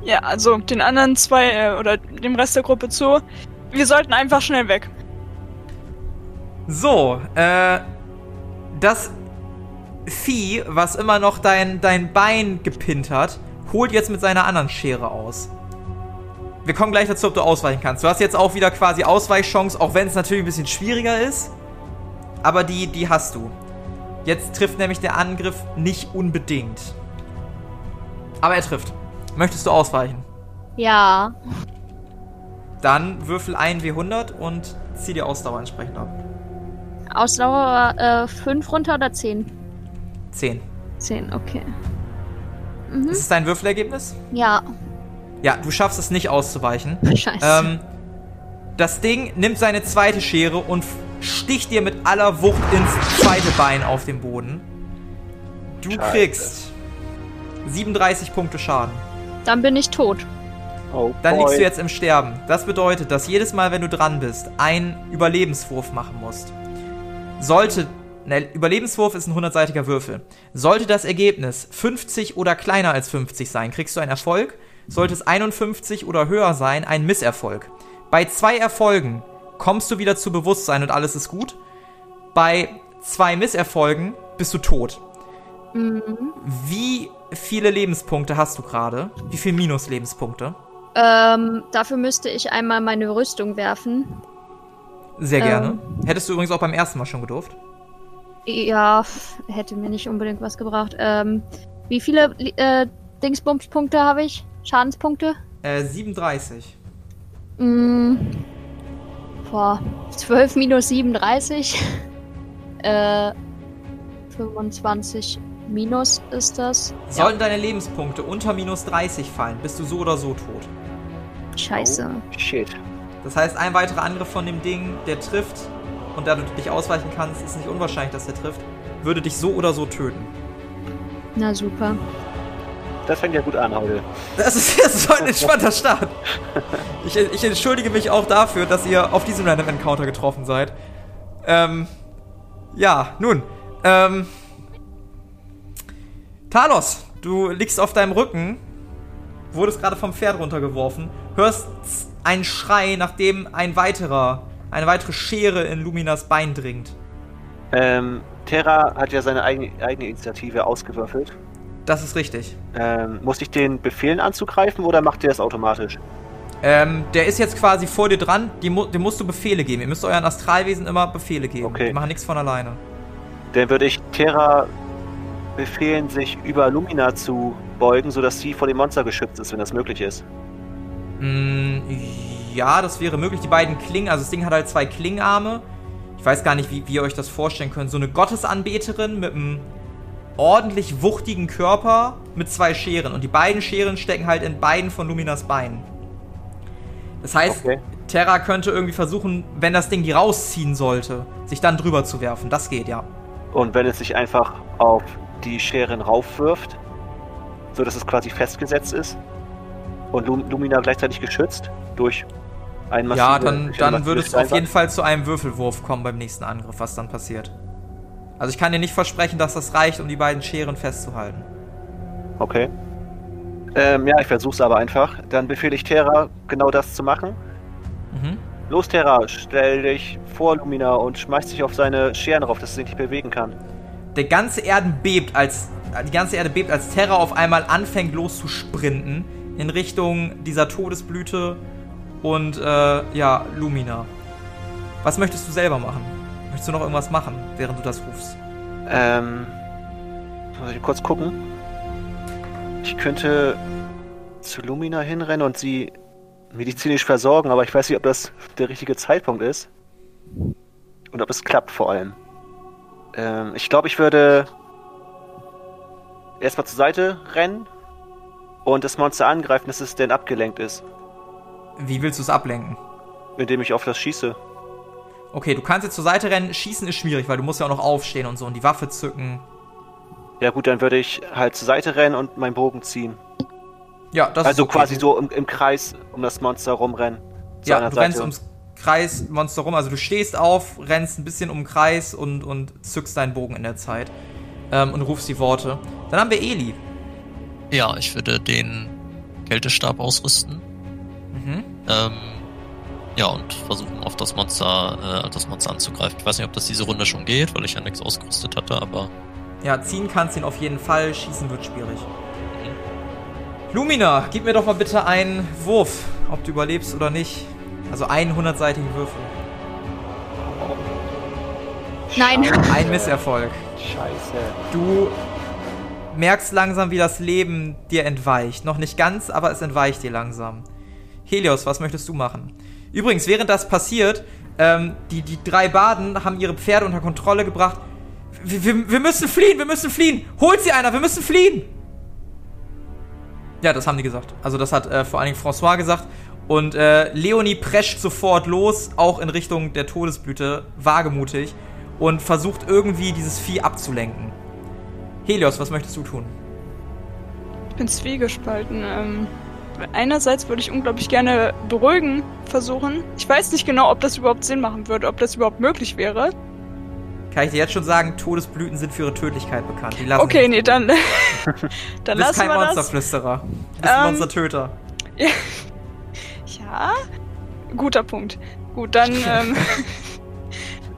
ja, also den anderen zwei, äh, oder dem Rest der Gruppe zu. Wir sollten einfach schnell weg. So, äh, das Vieh, was immer noch dein, dein Bein gepinnt hat, holt jetzt mit seiner anderen Schere aus. Wir kommen gleich dazu, ob du ausweichen kannst. Du hast jetzt auch wieder quasi Ausweichchance, auch wenn es natürlich ein bisschen schwieriger ist. Aber die, die hast du. Jetzt trifft nämlich der Angriff nicht unbedingt. Aber er trifft. Möchtest du ausweichen? Ja. Dann würfel ein W100 und zieh die Ausdauer entsprechend ab. Ausdauer äh, 5 runter oder 10? 10. 10, okay. Ist es dein Würfelergebnis? Ja. Ja, du schaffst es nicht auszuweichen. Scheiße. Ähm, das Ding nimmt seine zweite Schere und sticht dir mit aller Wucht ins zweite Bein auf den Boden. Du Scheiße. kriegst 37 Punkte Schaden. Dann bin ich tot. Oh Dann boy. liegst du jetzt im Sterben. Das bedeutet, dass jedes Mal, wenn du dran bist, einen Überlebenswurf machen musst. Sollte. Ne, Überlebenswurf ist ein 100-seitiger Würfel. Sollte das Ergebnis 50 oder kleiner als 50 sein, kriegst du einen Erfolg. Sollte es 51 oder höher sein, einen Misserfolg. Bei zwei Erfolgen kommst du wieder zu Bewusstsein und alles ist gut. Bei zwei Misserfolgen bist du tot. Wie viele Lebenspunkte hast du gerade? Wie viele Minus-Lebenspunkte? Ähm, dafür müsste ich einmal meine Rüstung werfen. Sehr Ähm. gerne. Hättest du übrigens auch beim ersten Mal schon gedurft. Ja, hätte mir nicht unbedingt was gebracht. Ähm, wie viele äh, Dingsbums-Punkte habe ich? Schadenspunkte? Äh, 37. Mm, boah, 12 minus 37. äh, 25 minus ist das. Sollten deine Lebenspunkte unter minus 30 fallen, bist du so oder so tot. Scheiße. Oh, shit. Das heißt, ein weiterer Angriff von dem Ding, der trifft, und da du dich ausweichen kannst, ist nicht unwahrscheinlich, dass der trifft, würde dich so oder so töten. Na super. Das fängt ja gut an heute. Das ist, das ist ein entspannter Start. Ich, ich entschuldige mich auch dafür, dass ihr auf diesem Random Encounter getroffen seid. Ähm, ja, nun, ähm, Talos, du liegst auf deinem Rücken, wurdest gerade vom Pferd runtergeworfen, hörst einen Schrei, nachdem ein weiterer, eine weitere Schere in Luminas Bein dringt. Ähm, Terra hat ja seine eigene, eigene Initiative ausgewürfelt. Das ist richtig. Ähm, muss ich den befehlen anzugreifen oder macht der es automatisch? Ähm, der ist jetzt quasi vor dir dran, mu dem musst du Befehle geben. Ihr müsst euren Astralwesen immer Befehle geben. Okay. Die machen nichts von alleine. Dann würde ich Terra befehlen, sich über Lumina zu beugen, sodass sie vor dem Monster geschützt ist, wenn das möglich ist. Mm, ja, das wäre möglich. Die beiden Klingen, also das Ding hat halt zwei Klingarme. Ich weiß gar nicht, wie, wie ihr euch das vorstellen könnt. So eine Gottesanbeterin mit einem ordentlich wuchtigen Körper mit zwei Scheren. Und die beiden Scheren stecken halt in beiden von Luminas Beinen. Das heißt, Okay. Terra könnte irgendwie versuchen, wenn das Ding die rausziehen sollte, sich dann drüber zu werfen. Das geht, ja. Und wenn es sich einfach auf die Scheren raufwirft, so dass es quasi festgesetzt ist und Lum Lumina gleichzeitig geschützt durch massive, ja, dann, dann eine würde es massive auf jeden Fall zu einem Würfelwurf kommen beim nächsten Angriff, was dann passiert. Also ich kann dir nicht versprechen, dass das reicht, um die beiden Scheren festzuhalten. Okay. Ähm, ja, ich versuch's aber einfach. Dann befehle ich Terra, genau das zu machen. Mhm. Los, Terra, stell dich vor Lumina und schmeiß dich auf seine Scheren rauf, dass sie sich nicht bewegen kann. Der ganze Erden bebt, als die ganze Erde bebt, als Terra auf einmal anfängt loszusprinten in Richtung dieser Todesblüte und äh, ja, Lumina. Was möchtest du selber machen? Möchtest du noch irgendwas machen, während du das rufst? Ähm, muss ich kurz gucken. Ich könnte zu Lumina hinrennen und sie medizinisch versorgen, aber ich weiß nicht, ob das der richtige Zeitpunkt ist. Und ob es klappt vor allem. Ähm, ich glaube, ich würde erstmal zur Seite rennen und das Monster angreifen, dass es denn abgelenkt ist, Wie willst du es ablenken? indem ich auf das schieße. Okay, du kannst jetzt zur Seite rennen. Schießen ist schwierig, weil du musst ja auch noch aufstehen und so und die Waffe zücken. Ja gut, dann würde ich halt zur Seite rennen und meinen Bogen ziehen. Ja, das also ist okay. quasi so im, im Kreis um das Monster rumrennen. Ja, du rennst Seite. ums Kreis Monster rum. Also du stehst auf, rennst ein bisschen um den Kreis und, und zückst deinen Bogen in der Zeit. Ähm, und rufst die Worte. Dann haben wir Eli. Ja, ich würde den Kältestab ausrüsten. Mhm. Ähm, ja, und versuchen auf das Monster, äh, das Monster anzugreifen. Ich weiß nicht, ob das diese Runde schon geht, weil ich ja nichts ausgerüstet hatte, aber Ja, ziehen kannst ihn auf jeden Fall. Schießen wird schwierig. Lumina, gib mir doch mal bitte einen Wurf, ob du überlebst oder nicht. Also einen hundertseitigen Würfel. Nein. Ein Misserfolg. Scheiße. Du merkst langsam, wie das Leben dir entweicht. Noch nicht ganz, aber es entweicht dir langsam. Helios, was möchtest du machen? Übrigens, während das passiert, ähm, die, die drei Baden haben ihre Pferde unter Kontrolle gebracht. Wir, wir, wir müssen fliehen, wir müssen fliehen! Holt sie einer, wir müssen fliehen! Ja, das haben die gesagt. Also das hat äh, vor allen Dingen François gesagt. Und äh, Leonie prescht sofort los, auch in Richtung der Todesblüte, wagemutig, und versucht irgendwie dieses Vieh abzulenken. Helios, was möchtest du tun? Ich bin zwiegespalten. Ähm, einerseits würde ich unglaublich gerne beruhigen versuchen. Ich weiß nicht genau, ob das überhaupt Sinn machen würde, ob das überhaupt möglich wäre. Kann ich dir jetzt schon sagen, Todesblüten sind für ihre Tödlichkeit bekannt. Okay, nee, dann, Du dann bist lassen kein wir das. Monsterflüsterer. Du bist ein Ähm, Monstertöter. Ja, guter Punkt. Gut, dann ähm,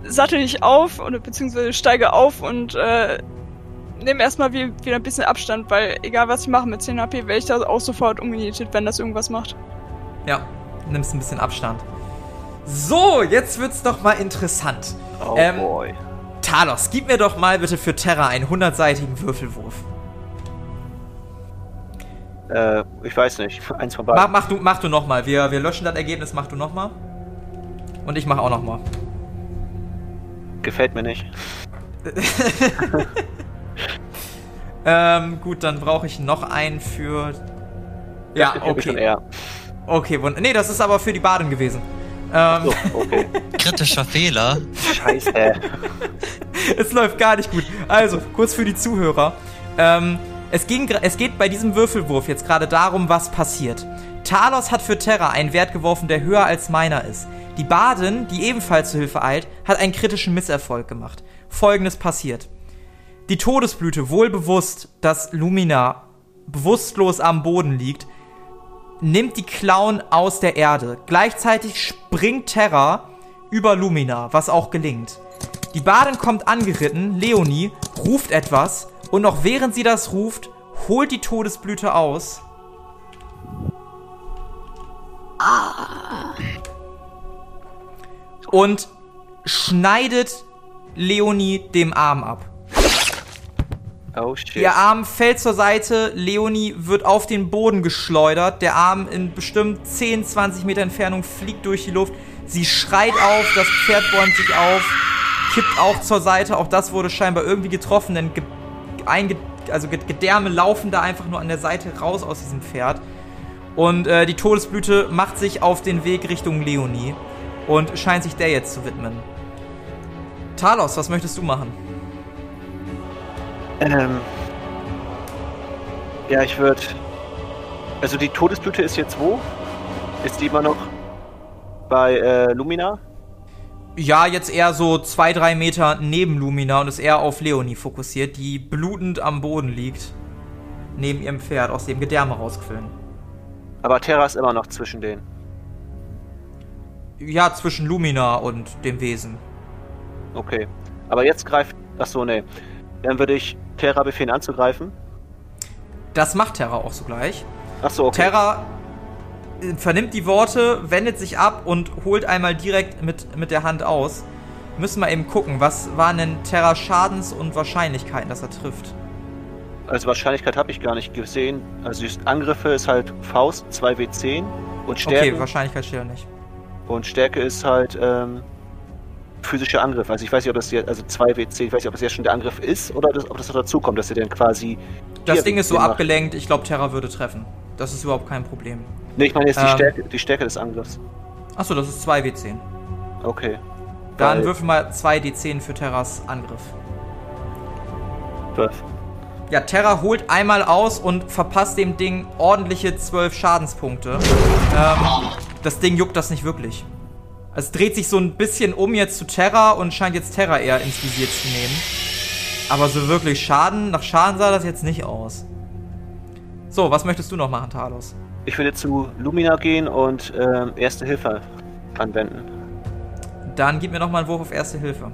sattel ich auf oder beziehungsweise steige auf und äh, nehme erstmal wie, wieder ein bisschen Abstand, weil egal was ich mache mit 10 HP, werde ich da auch sofort umgenietet, wenn das irgendwas macht. Ja, nimmst ein bisschen Abstand. So, jetzt wird's doch mal interessant. Oh Ähm, boy. Talos, gib mir doch mal bitte für Terra einen hundertseitigen Würfelwurf. Äh, ich weiß nicht. Eins von beiden. Mach, mach du, mach du nochmal. Wir, wir löschen das Ergebnis, mach du nochmal. Und ich mach auch nochmal. Gefällt mir nicht. Ähm, gut, dann brauche ich noch einen für. Ja, okay. Okay, wund nee, das ist aber für die Baden gewesen. Ähm, So, okay. Kritischer Fehler. Scheiße. es läuft gar nicht gut. Also, kurz für die Zuhörer. Ähm, es, ging, es geht bei diesem Würfelwurf jetzt gerade darum, was passiert. Talos hat für Terra einen Wert geworfen, der höher als meiner ist. Die Badin, die ebenfalls zu Hilfe eilt, hat einen kritischen Misserfolg gemacht. Folgendes passiert. Die Todesblüte, wohl bewusst, dass Lumina bewusstlos am Boden liegt, nimmt die Klauen aus der Erde. Gleichzeitig springt Terra über Lumina, was auch gelingt. Die Badin kommt angeritten, Leonie ruft etwas und noch während sie das ruft, holt die Todesblüte aus. Und schneidet Leonie dem Arm ab. Oh shit. Ihr Arm fällt zur Seite, Leonie wird auf den Boden geschleudert, der Arm in bestimmt 10, 20 Meter Entfernung fliegt durch die Luft. Sie schreit auf, das Pferd bäumt sich auf, kippt auch zur Seite, auch das wurde scheinbar irgendwie getroffen, denn ge einge also Ge- Gedärme laufen da einfach nur an der Seite raus aus diesem Pferd. Und äh, die Todesblüte macht sich auf den Weg Richtung Leonie und scheint sich der jetzt zu widmen. Talos, was möchtest du machen? Ähm. Ja, ich würde. Also die Todesblüte ist jetzt wo? Ist die immer noch bei äh, Lumina? Ja, jetzt eher so zwei, drei Meter neben Lumina und ist eher auf Leonie fokussiert, die blutend am Boden liegt. Neben ihrem Pferd, aus dem Gedärme rausquillen. Aber Terra ist immer noch zwischen denen. Ja, zwischen Lumina und dem Wesen. Okay. Aber jetzt greift. Achso, nee. Dann würde ich Terra befehlen anzugreifen. Das macht Terra auch sogleich. Achso, okay. Terra äh, vernimmt die Worte, wendet sich ab und holt einmal direkt mit, mit der Hand aus. Müssen wir eben gucken, was waren denn Terra Schadens- und Wahrscheinlichkeiten, dass er trifft. Also Wahrscheinlichkeit habe ich gar nicht gesehen. Also Angriffe ist halt Faust 2W10 und Stärke. Okay, Wahrscheinlichkeit steht da nicht. Und Stärke ist halt ähm, physischer Angriff. Also ich weiß nicht, ob das jetzt, also 2W10, ich weiß nicht, ob das jetzt schon der Angriff ist oder das, ob das noch dazu kommt, dass er dann quasi. Das Hier, Ding ist so macht. abgelenkt, ich glaube, Terra würde treffen. Das ist überhaupt kein Problem. Nee, ich meine jetzt die, Ähm. Stärke, die Stärke des Angriffs. Achso, das ist 2W10. Okay. Dann Weil- würfel mal 2D10 für Terras Angriff. 12. Ja, Terra holt einmal aus und verpasst dem Ding ordentliche 12 Schadenspunkte. Ähm, das Ding juckt das nicht wirklich. Es dreht sich so ein bisschen um jetzt zu Terra und scheint jetzt Terra eher ins Visier zu nehmen. Aber so wirklich Schaden, nach Schaden sah das jetzt nicht aus. So, was möchtest du noch machen, Talos? Ich würde zu Lumina gehen und ähm, Erste Hilfe anwenden. Dann gib mir noch mal einen Wurf auf Erste Hilfe.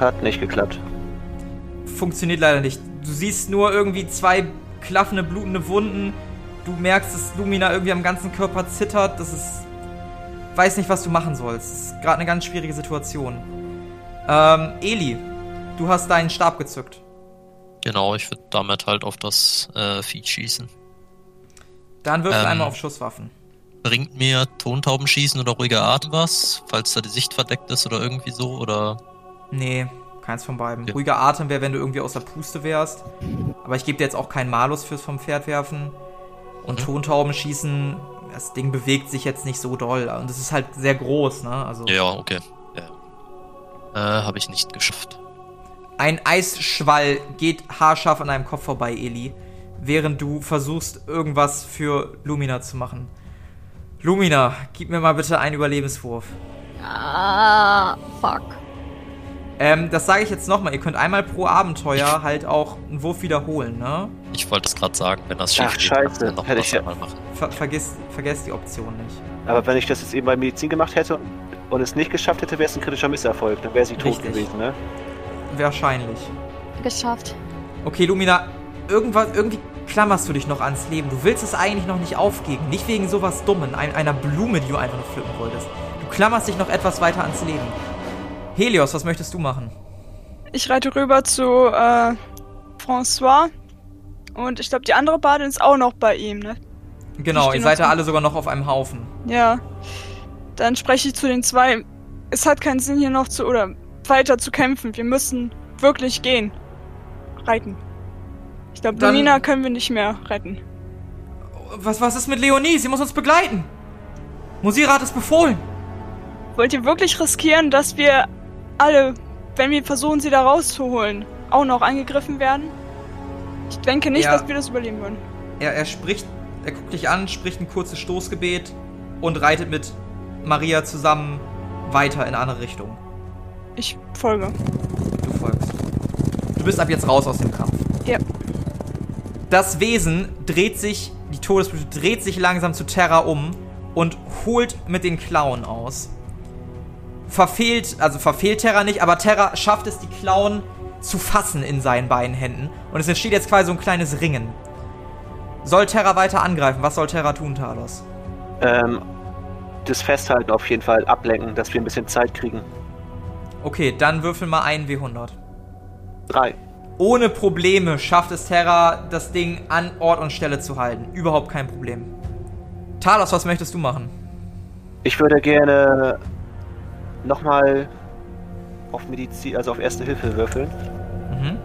Hat nicht geklappt. funktioniert leider nicht. Du siehst nur irgendwie zwei klaffende, blutende Wunden. Du merkst, dass Lumina irgendwie am ganzen Körper zittert. Das ist. Weiß nicht, was du machen sollst. Das ist gerade eine ganz schwierige Situation. Ähm, Eli, du hast deinen Stab gezückt. Genau, ich würde damit halt auf das äh, Vieh schießen. Dann wirf Ähm. einmal auf Schusswaffen. Bringt mir Tontaubenschießen oder ruhiger Atem was, falls da die Sicht verdeckt ist oder irgendwie so? Oder Nee, keins von beiden. Ja. Ruhiger Atem wäre, wenn du irgendwie aus der Puste wärst. Aber ich gebe dir jetzt auch keinen Malus fürs vom Pferd werfen. Und Mhm. Tontauben schießen, das Ding bewegt sich jetzt nicht so doll. Und es ist halt sehr groß, ne? Also. Ja, okay. Ja. Äh, habe ich nicht geschafft. Ein Eisschwall geht haarscharf an deinem Kopf vorbei, Eli, während du versuchst, irgendwas für Lumina zu machen. Lumina, gib mir mal bitte einen Überlebenswurf. Ah, fuck. Ähm, das sage ich jetzt nochmal. Ihr könnt einmal pro Abenteuer halt auch einen Wurf wiederholen, ne? Ich wollte es gerade sagen, wenn das schief Ach, geht, scheiße. dann noch Hätte ich ja- einmal machen. Ver vergiss, vergesst die Option nicht. Aber wenn ich das jetzt eben bei Medizin gemacht hätte und es nicht geschafft hätte, wäre es ein kritischer Misserfolg. Dann wäre sie tot Richtig. gewesen, ne? Wahrscheinlich. Geschafft. Okay, Lumina, irgendwas, irgendwie klammerst du dich noch ans Leben. Du willst es eigentlich noch nicht aufgeben. Nicht wegen sowas Dummen, ein, einer Blume, die du einfach nur pflücken wolltest. Du klammerst dich noch etwas weiter ans Leben. Helios, was möchtest du machen? Ich reite rüber zu äh, François. Und ich glaube, die andere Badin ist auch noch bei ihm, ne? Genau, ihr seid ja alle sogar noch auf einem Haufen. Ja. Dann spreche ich zu den zwei. Es hat keinen Sinn hier noch zu oder weiter zu kämpfen. Wir müssen wirklich gehen. Reiten. Ich glaube, Lumina können wir nicht mehr retten. Was, was ist mit Leonie? Sie muss uns begleiten. Musira hat es befohlen. Wollt ihr wirklich riskieren, dass wir alle, wenn wir versuchen, sie da rauszuholen, auch noch angegriffen werden? Ich denke nicht, Ja. dass wir das überleben würden. Er, er spricht, er guckt dich an, spricht ein kurzes Stoßgebet und reitet mit Maria zusammen weiter in eine andere Richtung. Ich folge. Du folgst. Du bist ab jetzt raus aus dem Kampf. Ja. Das Wesen dreht sich, die Todesblüte dreht sich langsam zu Terra um und holt mit den Klauen aus. Verfehlt, also verfehlt Terra nicht, aber Terra schafft es, die Klauen zu fassen in seinen beiden Händen. Und es entsteht jetzt quasi so ein kleines Ringen. Soll Terra weiter angreifen? Was soll Terra tun, Talos? Ähm, das Festhalten auf jeden Fall ablenken, dass wir ein bisschen Zeit kriegen. Okay, dann würfel mal einen W100. Drei. Ohne Probleme schafft es Terra, das Ding an Ort und Stelle zu halten. Überhaupt kein Problem. Talos, was möchtest du machen? Ich würde gerne nochmal auf Medizin, also auf Erste Hilfe würfeln. Mhm.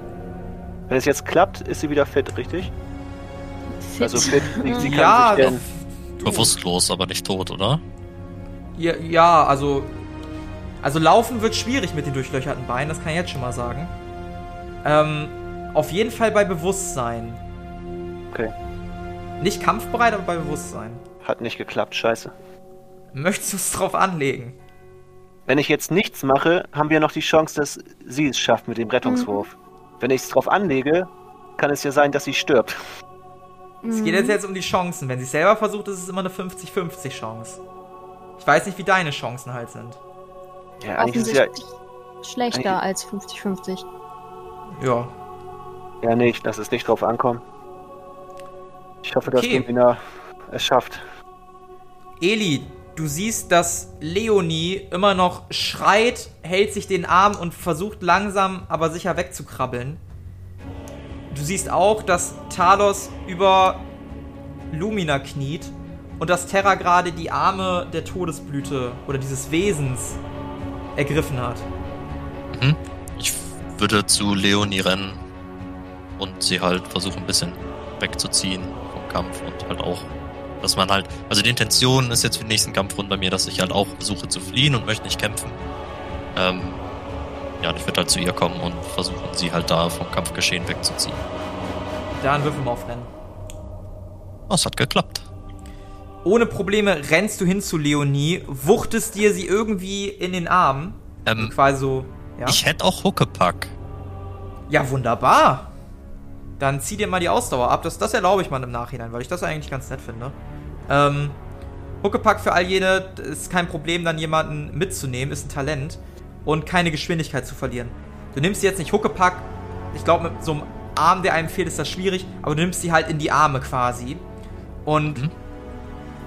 Wenn es jetzt klappt, ist sie wieder fit, richtig? Also fit, sie, sie kann Ja, denn, Bewusstlos, aber nicht tot, oder? Ja, ja, also. Also laufen wird schwierig mit den durchlöcherten Beinen, das kann ich jetzt schon mal sagen. Ähm, auf jeden Fall bei Bewusstsein. Okay. Nicht kampfbereit, aber bei Bewusstsein. Hat nicht geklappt, scheiße. Möchtest du es drauf anlegen? Wenn ich jetzt nichts mache, haben wir noch die Chance, dass sie es schafft mit dem Rettungswurf. Wenn ich es drauf anlege, kann es ja sein, dass sie stirbt. Es geht jetzt, jetzt um die Chancen. Wenn sie es selber versucht, ist es immer eine 50-50 Chance. Ich weiß nicht, wie deine Chancen halt sind. Ja, eigentlich ist es ja, schlechter als 50-50. Ja. ja nicht, dass es nicht drauf ankommt. Ich hoffe, dass Okay. Lumina es schafft. Eli, du siehst, dass Leonie immer noch schreit, hält sich den Arm und versucht langsam, aber sicher wegzukrabbeln. Du siehst auch, dass Talos über Lumina kniet und dass Terra gerade die Arme der Todesblüte oder dieses Wesens ergriffen hat. Mhm. Ich würde zu Leonie rennen und sie halt versuchen, ein bisschen wegzuziehen vom Kampf und halt auch, dass man halt, also die Intention ist jetzt für den nächsten Kampfrund bei mir, dass ich halt auch versuche zu fliehen und möchte nicht kämpfen. Ähm, ja, und ich würde halt zu ihr kommen und versuchen, sie halt da vom Kampfgeschehen wegzuziehen. Dann würfel mal auf Rennen. Oh, es hat geklappt. Ohne Probleme rennst du hin zu Leonie, wuchtest dir sie irgendwie in den Arm. Ähm, Quasi so, ja. ich hätte auch Huckepack. Ja, wunderbar. Dann zieh dir mal die Ausdauer ab. Das, das erlaube ich mal im Nachhinein, weil ich das eigentlich ganz nett finde. Ähm, Huckepack für all jene ist kein Problem, dann jemanden mitzunehmen, ist ein Talent. Und keine Geschwindigkeit zu verlieren. Du nimmst jetzt nicht Huckepack. Ich glaube, mit so einem Arm, der einem fehlt, ist das schwierig. Aber du nimmst sie halt in die Arme quasi. Und Mhm.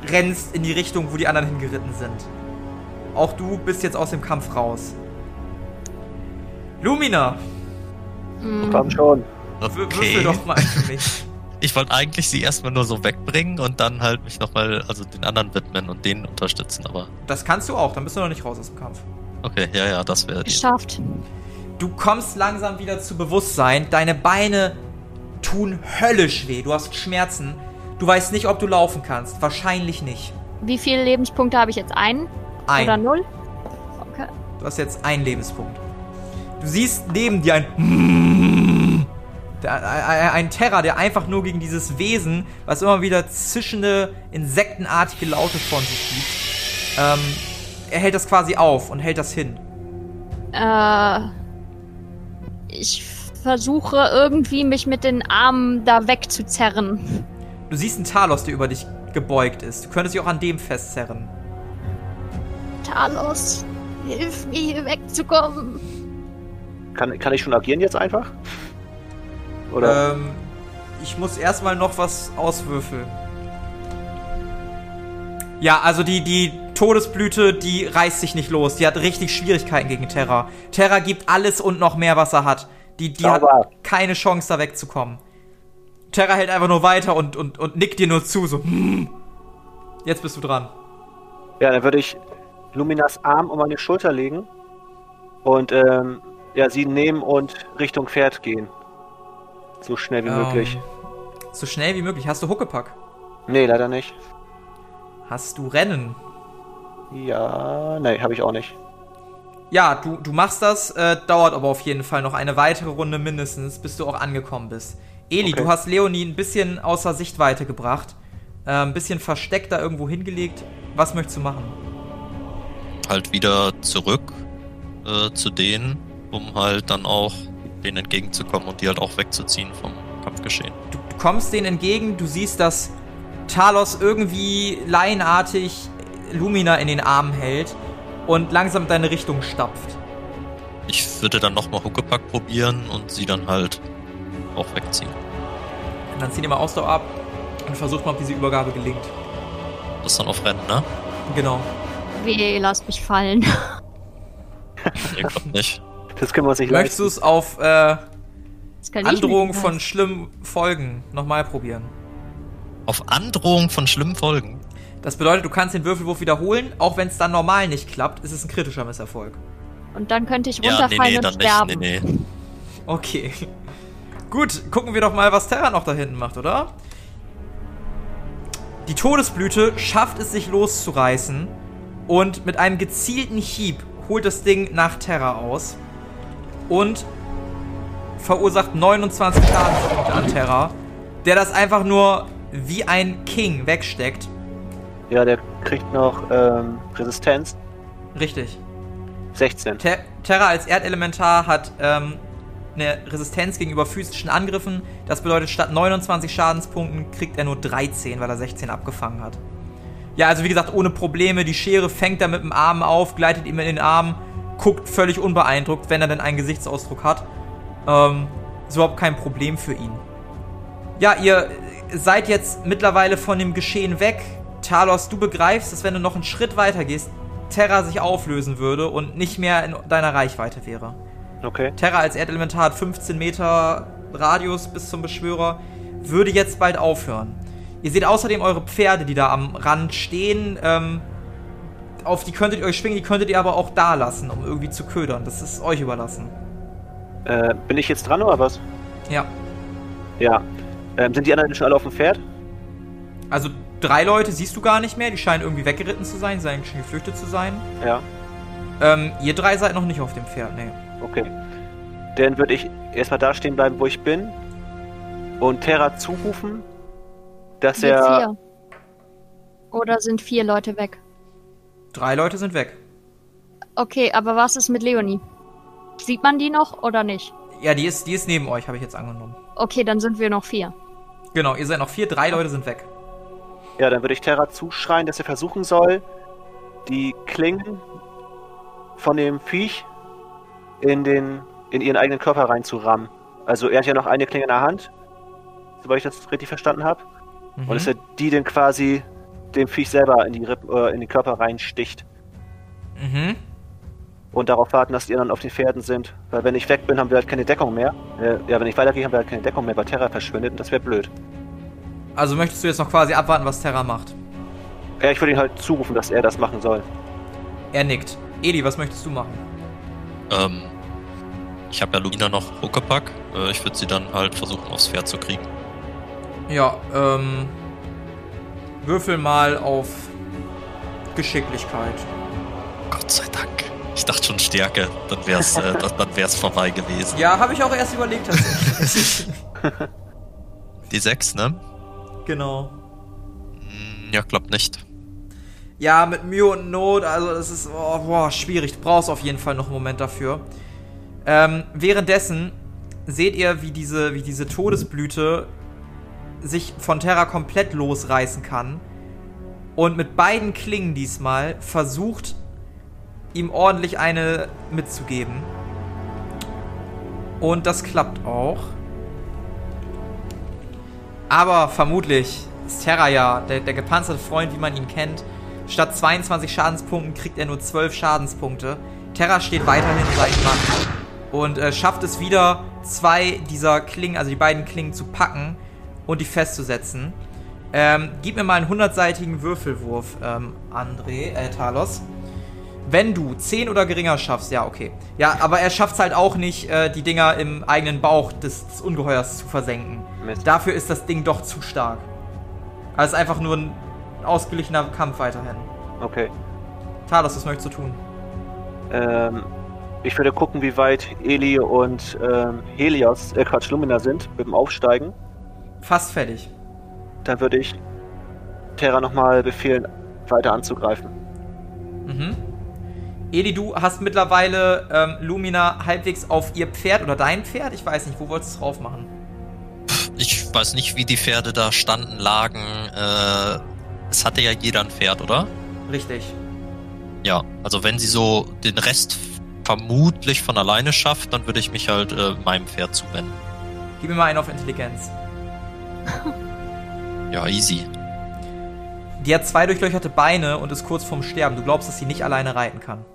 rennst in die Richtung, wo die anderen hingeritten sind. Auch du bist jetzt aus dem Kampf raus. Lumina, Mhm. Komm schon. wür- würfel Okay. doch mal für mich. Ich wollte eigentlich sie erstmal nur so wegbringen und dann halt mich nochmal, also den anderen widmen und denen unterstützen, aber Das kannst du auch, dann bist du noch nicht raus aus dem Kampf. okay, ja, ja, das wäre. Geschafft. Du kommst langsam wieder zu Bewusstsein, deine Beine tun höllisch weh, du hast Schmerzen. Du weißt nicht, ob du laufen kannst. Wahrscheinlich nicht. Wie viele Lebenspunkte habe ich jetzt? Einen? Oder Ein. null? Okay. Du hast jetzt einen Lebenspunkt. Du siehst neben dir ein der, ein, ein Terror, der einfach nur gegen dieses Wesen, was immer wieder zischende, insektenartige Laute von sich gibt, ähm, er hält das quasi auf und hält das hin. Äh, ich versuche irgendwie mich mit den Armen da wegzuzerren. Du siehst einen Talos, der über dich gebeugt ist. Du könntest dich auch an dem festzerren. Talos, hilf mir hier wegzukommen. Kann, kann ich schon agieren jetzt einfach? Oder? Ähm, ich muss erstmal noch was auswürfeln. Ja, also die, die Todesblüte, die reißt sich nicht los. Die hat richtig Schwierigkeiten gegen Terra. Terra gibt alles und noch mehr, was er hat. Die, die hat keine Chance, da wegzukommen. Terra hält einfach nur weiter und, und, und nickt dir nur zu, so. "Hm." Jetzt bist du dran. Ja, dann würde ich Luminas Arm um meine Schulter legen und ähm, ja, sie nehmen und Richtung Pferd gehen. So schnell wie möglich. Ähm, so schnell wie möglich. Hast du Huckepack? Nee, leider nicht. Hast du Rennen? Ja, nee, habe ich auch nicht. Ja, du, du machst das, äh, dauert aber auf jeden Fall noch eine weitere Runde mindestens, bis du auch angekommen bist. Eli, Okay. du hast Leonie ein bisschen außer Sichtweite gebracht, äh, ein bisschen versteckt da irgendwo hingelegt. Was möchtest du machen? Halt wieder zurück äh, zu denen, um halt dann auch denen entgegenzukommen und die halt auch wegzuziehen vom Kampfgeschehen. Du, du kommst denen entgegen, du siehst, dass Talos irgendwie laienartig Lumina in den Arm hält und langsam in deine Richtung stapft. Ich würde dann nochmal Huckepack probieren und sie dann halt auch wegziehen. Und dann zieh dir mal Ausdauer ab und versucht mal, ob diese Übergabe gelingt. Das dann auf Rennen, ne? Genau. Weh, lasst mich fallen. Nee, glaub nicht. Das können wir uns nicht Möchtest du es auf äh, Androhung von schlimmen Folgen nochmal probieren? Auf Androhung von schlimmen Folgen. Das bedeutet, du kannst den Würfelwurf wiederholen, auch wenn es dann normal nicht klappt, ist es ein kritischer Misserfolg. Und dann könnte ich Ja, nee, runterfallen nee, und dann sterben. nicht. Nee, nee. Okay. Gut, gucken wir doch mal, was Terra noch da hinten macht, oder? Die Todesblüte schafft es sich loszureißen und mit einem gezielten Hieb holt das Ding nach Terra aus und verursacht 29 Schadenspunkte an Terra, der das einfach nur wie ein King wegsteckt. Ja, der kriegt noch ähm, Resistenz. Richtig. 16. Ter Terra als Erdelementar hat ähm, eine Resistenz gegenüber physischen Angriffen. Das bedeutet, statt 29 Schadenspunkten kriegt er nur 13, weil er 16 abgefangen hat. Ja, also wie gesagt, ohne Probleme. Die Schere fängt er mit dem Arm auf, gleitet ihm in den Arm, guckt völlig unbeeindruckt, wenn er denn einen Gesichtsausdruck hat. Ähm, ist überhaupt kein Problem für ihn. Ja, ihr seid jetzt mittlerweile von dem Geschehen weg. Talos, du begreifst, dass wenn du noch einen Schritt weiter gehst, Terra sich auflösen würde und nicht mehr in deiner Reichweite wäre. Okay. Terra als Erdelementar hat 15 Meter Radius bis zum Beschwörer, würde jetzt bald aufhören. Ihr seht außerdem eure Pferde, die da am Rand stehen. Ähm, auf die könntet ihr euch schwingen, die könntet ihr aber auch da lassen, um irgendwie zu ködern. Das ist euch überlassen. Äh, bin ich jetzt dran oder was? Ja. Ja. Ähm, sind die anderen schon alle auf dem Pferd? Also drei Leute siehst du gar nicht mehr, die scheinen irgendwie weggeritten zu sein, scheinen schon geflüchtet zu sein. Ja. Ähm, ihr drei seid noch nicht auf dem Pferd, nee. Okay. Dann würde ich erstmal da stehen bleiben, wo ich bin. Und Terra zurufen, dass Wir er. vier. Oder sind vier Leute weg? Drei Leute sind weg. Okay, aber was ist mit Leonie? Sieht man die noch oder nicht? Ja, die ist, die ist neben euch, habe ich jetzt angenommen. Okay, dann sind wir noch vier. Genau, ihr seid noch vier, drei Leute sind weg. Ja, dann würde ich Terra zuschreien, dass er versuchen soll, die Klingen von dem Viech in den in ihren eigenen Körper reinzurammen. Also er hat ja noch eine Klinge in der Hand, soweit ich das richtig verstanden habe. Mhm. Und dass er die dann quasi dem Viech selber in, die Ripp, äh, in den Körper reinsticht. Mhm. Und darauf warten, dass die anderen auf den Pferden sind. Weil wenn ich weg bin, haben wir halt keine Deckung mehr. Äh, ja, wenn ich weitergehe, haben wir halt keine Deckung mehr, weil Terra verschwindet und das wäre blöd. Also möchtest du jetzt noch quasi abwarten, was Terra macht? Ja, ich würde ihn halt zurufen, dass er das machen soll. Er nickt. Eli, was möchtest du machen? Ähm, ich habe ja Lumina noch Huckepack. Äh, ich würde sie dann halt versuchen, aufs Pferd zu kriegen. Ja, ähm. Würfel mal auf Geschicklichkeit. Gott sei Dank. Ich dachte schon Stärke, dann wär's, äh, dann wär's vorbei gewesen. Ja, habe ich auch erst überlegt tatsächlich. Die 6, ne? genau. Hm, Ja, klappt nicht. Ja, mit Mühe und Not, also das ist oh, boah, schwierig. Du brauchst auf jeden Fall noch einen Moment dafür. Ähm, währenddessen seht ihr, wie diese, wie diese Todesblüte sich von Terra komplett losreißen kann und mit beiden Klingen diesmal versucht, ihm ordentlich eine mitzugeben. Und das klappt auch. Aber vermutlich ist Terra ja der, der gepanzerte Freund, wie man ihn kennt. Statt 22 Schadenspunkten kriegt er nur 12 Schadenspunkte. Terra steht weiterhin seinen Mann und äh, schafft es wieder, zwei dieser Klingen, also die beiden Klingen zu packen und die festzusetzen. Ähm, gib mir mal einen 100-seitigen Würfelwurf, ähm, André, äh, Talos. Wenn du 10 oder geringer schaffst, ja, okay. Ja, aber er schafft es halt auch nicht, äh, die Dinger im eigenen Bauch des, des Ungeheuers zu versenken. Mist. Dafür ist das Ding doch zu stark. Also es ist einfach nur ein ausgeglichener Kampf weiterhin. Okay. Talos, was möchtest du tun? Ähm, ich würde gucken, wie weit Eli und ähm, Helios, äh Quatsch, Lumina sind mit dem Aufsteigen. Fast fertig. Dann würde ich Terra nochmal befehlen, weiter anzugreifen. Mhm. Eli, du hast mittlerweile ähm, Lumina halbwegs auf ihr Pferd oder dein Pferd? Ich weiß nicht, wo wolltest du es drauf machen? Ich weiß nicht, wie die Pferde da standen, lagen. Äh, es hatte ja jeder ein Pferd, oder? Richtig. Ja, also wenn sie so den Rest vermutlich von alleine schafft, dann würde ich mich halt äh, meinem Pferd zuwenden. Gib mir mal einen auf Intelligenz. Ja, easy. Die hat zwei durchlöcherte Beine und ist kurz vorm Sterben. Du glaubst, dass sie nicht alleine reiten kann.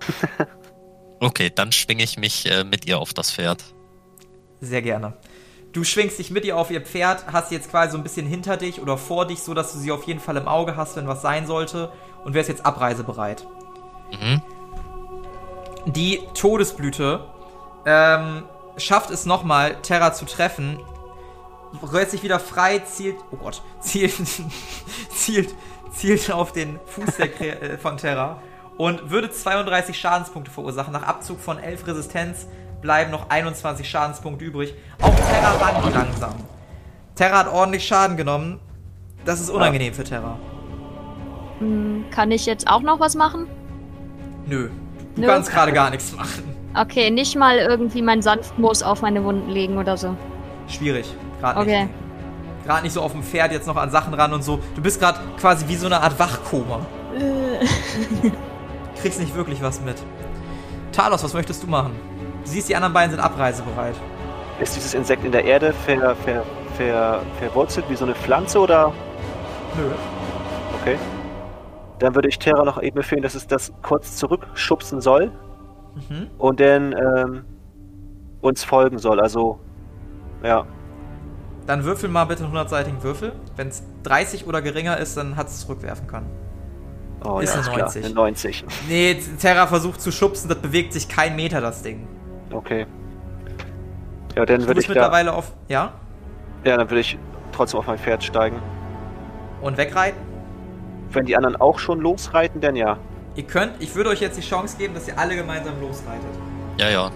Okay, dann schwinge ich mich äh, mit ihr auf das Pferd. Sehr gerne. Du schwingst dich mit ihr auf ihr Pferd, hast sie jetzt quasi so ein bisschen hinter dich oder vor dich, so dass du sie auf jeden Fall im Auge hast, wenn was sein sollte und wärst jetzt abreisebereit. Mhm. Die Todesblüte ähm, schafft es nochmal, Terra zu treffen, rührt sich wieder frei, zielt, oh Gott, zielt, zielt, zielt auf den Fuß der, äh, von Terra und würde 32 Schadenspunkte verursachen. Nach Abzug von 11 Resistenz bleiben noch 21 Schadenspunkte übrig. Auch Terra wankt langsam. Terra hat ordentlich Schaden genommen. Das ist unangenehm für Terra. Hm, Kann ich jetzt auch noch was machen? Nö. Du Nö. kannst gerade gar nichts machen. Okay, nicht mal irgendwie mein Sanftmoos auf meine Wunden legen oder so. Schwierig. Gerade Okay. nicht. Gerade nicht so auf dem Pferd jetzt noch an Sachen ran und so. Du bist gerade quasi wie so eine Art Wachkoma. Kriegst nicht wirklich was mit. Talos, was möchtest du machen? Du siehst, die anderen beiden sind abreisebereit. Ist dieses Insekt in der Erde ver, ver, ver, verwurzelt wie so eine Pflanze oder? Nö. Okay. Dann würde ich Terra noch eben befehlen, dass es das kurz zurückschubsen soll Mhm. und dann ähm, uns folgen soll. Also, ja. Dann würfel mal bitte einen 100-seitigen Würfel. Wenn es 30 oder geringer ist, dann hat es zurückwerfen können. Oh, Ist ja, eine ist klar. 90. Eine 90. Nee, Terra versucht zu schubsen, das bewegt sich kein Meter, das Ding. Okay. Ja, dann würde ich da, mittlerweile auf. Ja? ja, dann würde ich trotzdem auf mein Pferd steigen. Und wegreiten? Wenn die anderen auch schon losreiten, dann ja. Ihr könnt, ich würde euch jetzt die Chance geben, dass ihr alle gemeinsam losreitet. Ja, ja.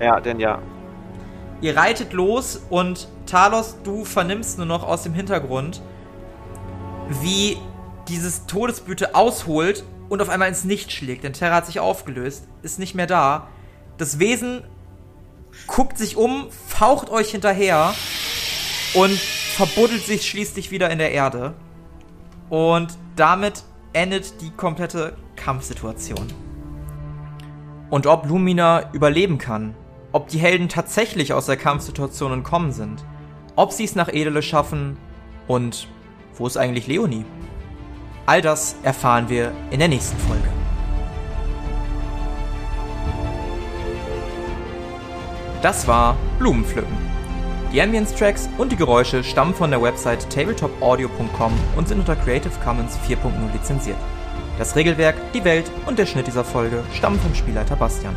Ja, dann ja. Ihr reitet los und Talos, du vernimmst nur noch aus dem Hintergrund, wie dieses Todesblüte ausholt und auf einmal ins Nichts schlägt. Denn Terra hat sich aufgelöst, ist nicht mehr da. Das Wesen guckt sich um, faucht euch hinterher und verbuddelt sich schließlich wieder in der Erde. Und damit endet die komplette Kampfsituation. Und ob Lumina überleben kann, ob die Helden tatsächlich aus der Kampfsituation entkommen sind, ob sie es nach Edele schaffen und wo ist eigentlich Leonie? All das erfahren wir in der nächsten Folge. Das war Blumenpflücken. Die Ambience-Tracks und die Geräusche stammen von der Website tabletopaudio.com und sind unter Creative Commons 4.0 lizenziert. Das Regelwerk, die Welt und der Schnitt dieser Folge stammen vom Spielleiter Bastian.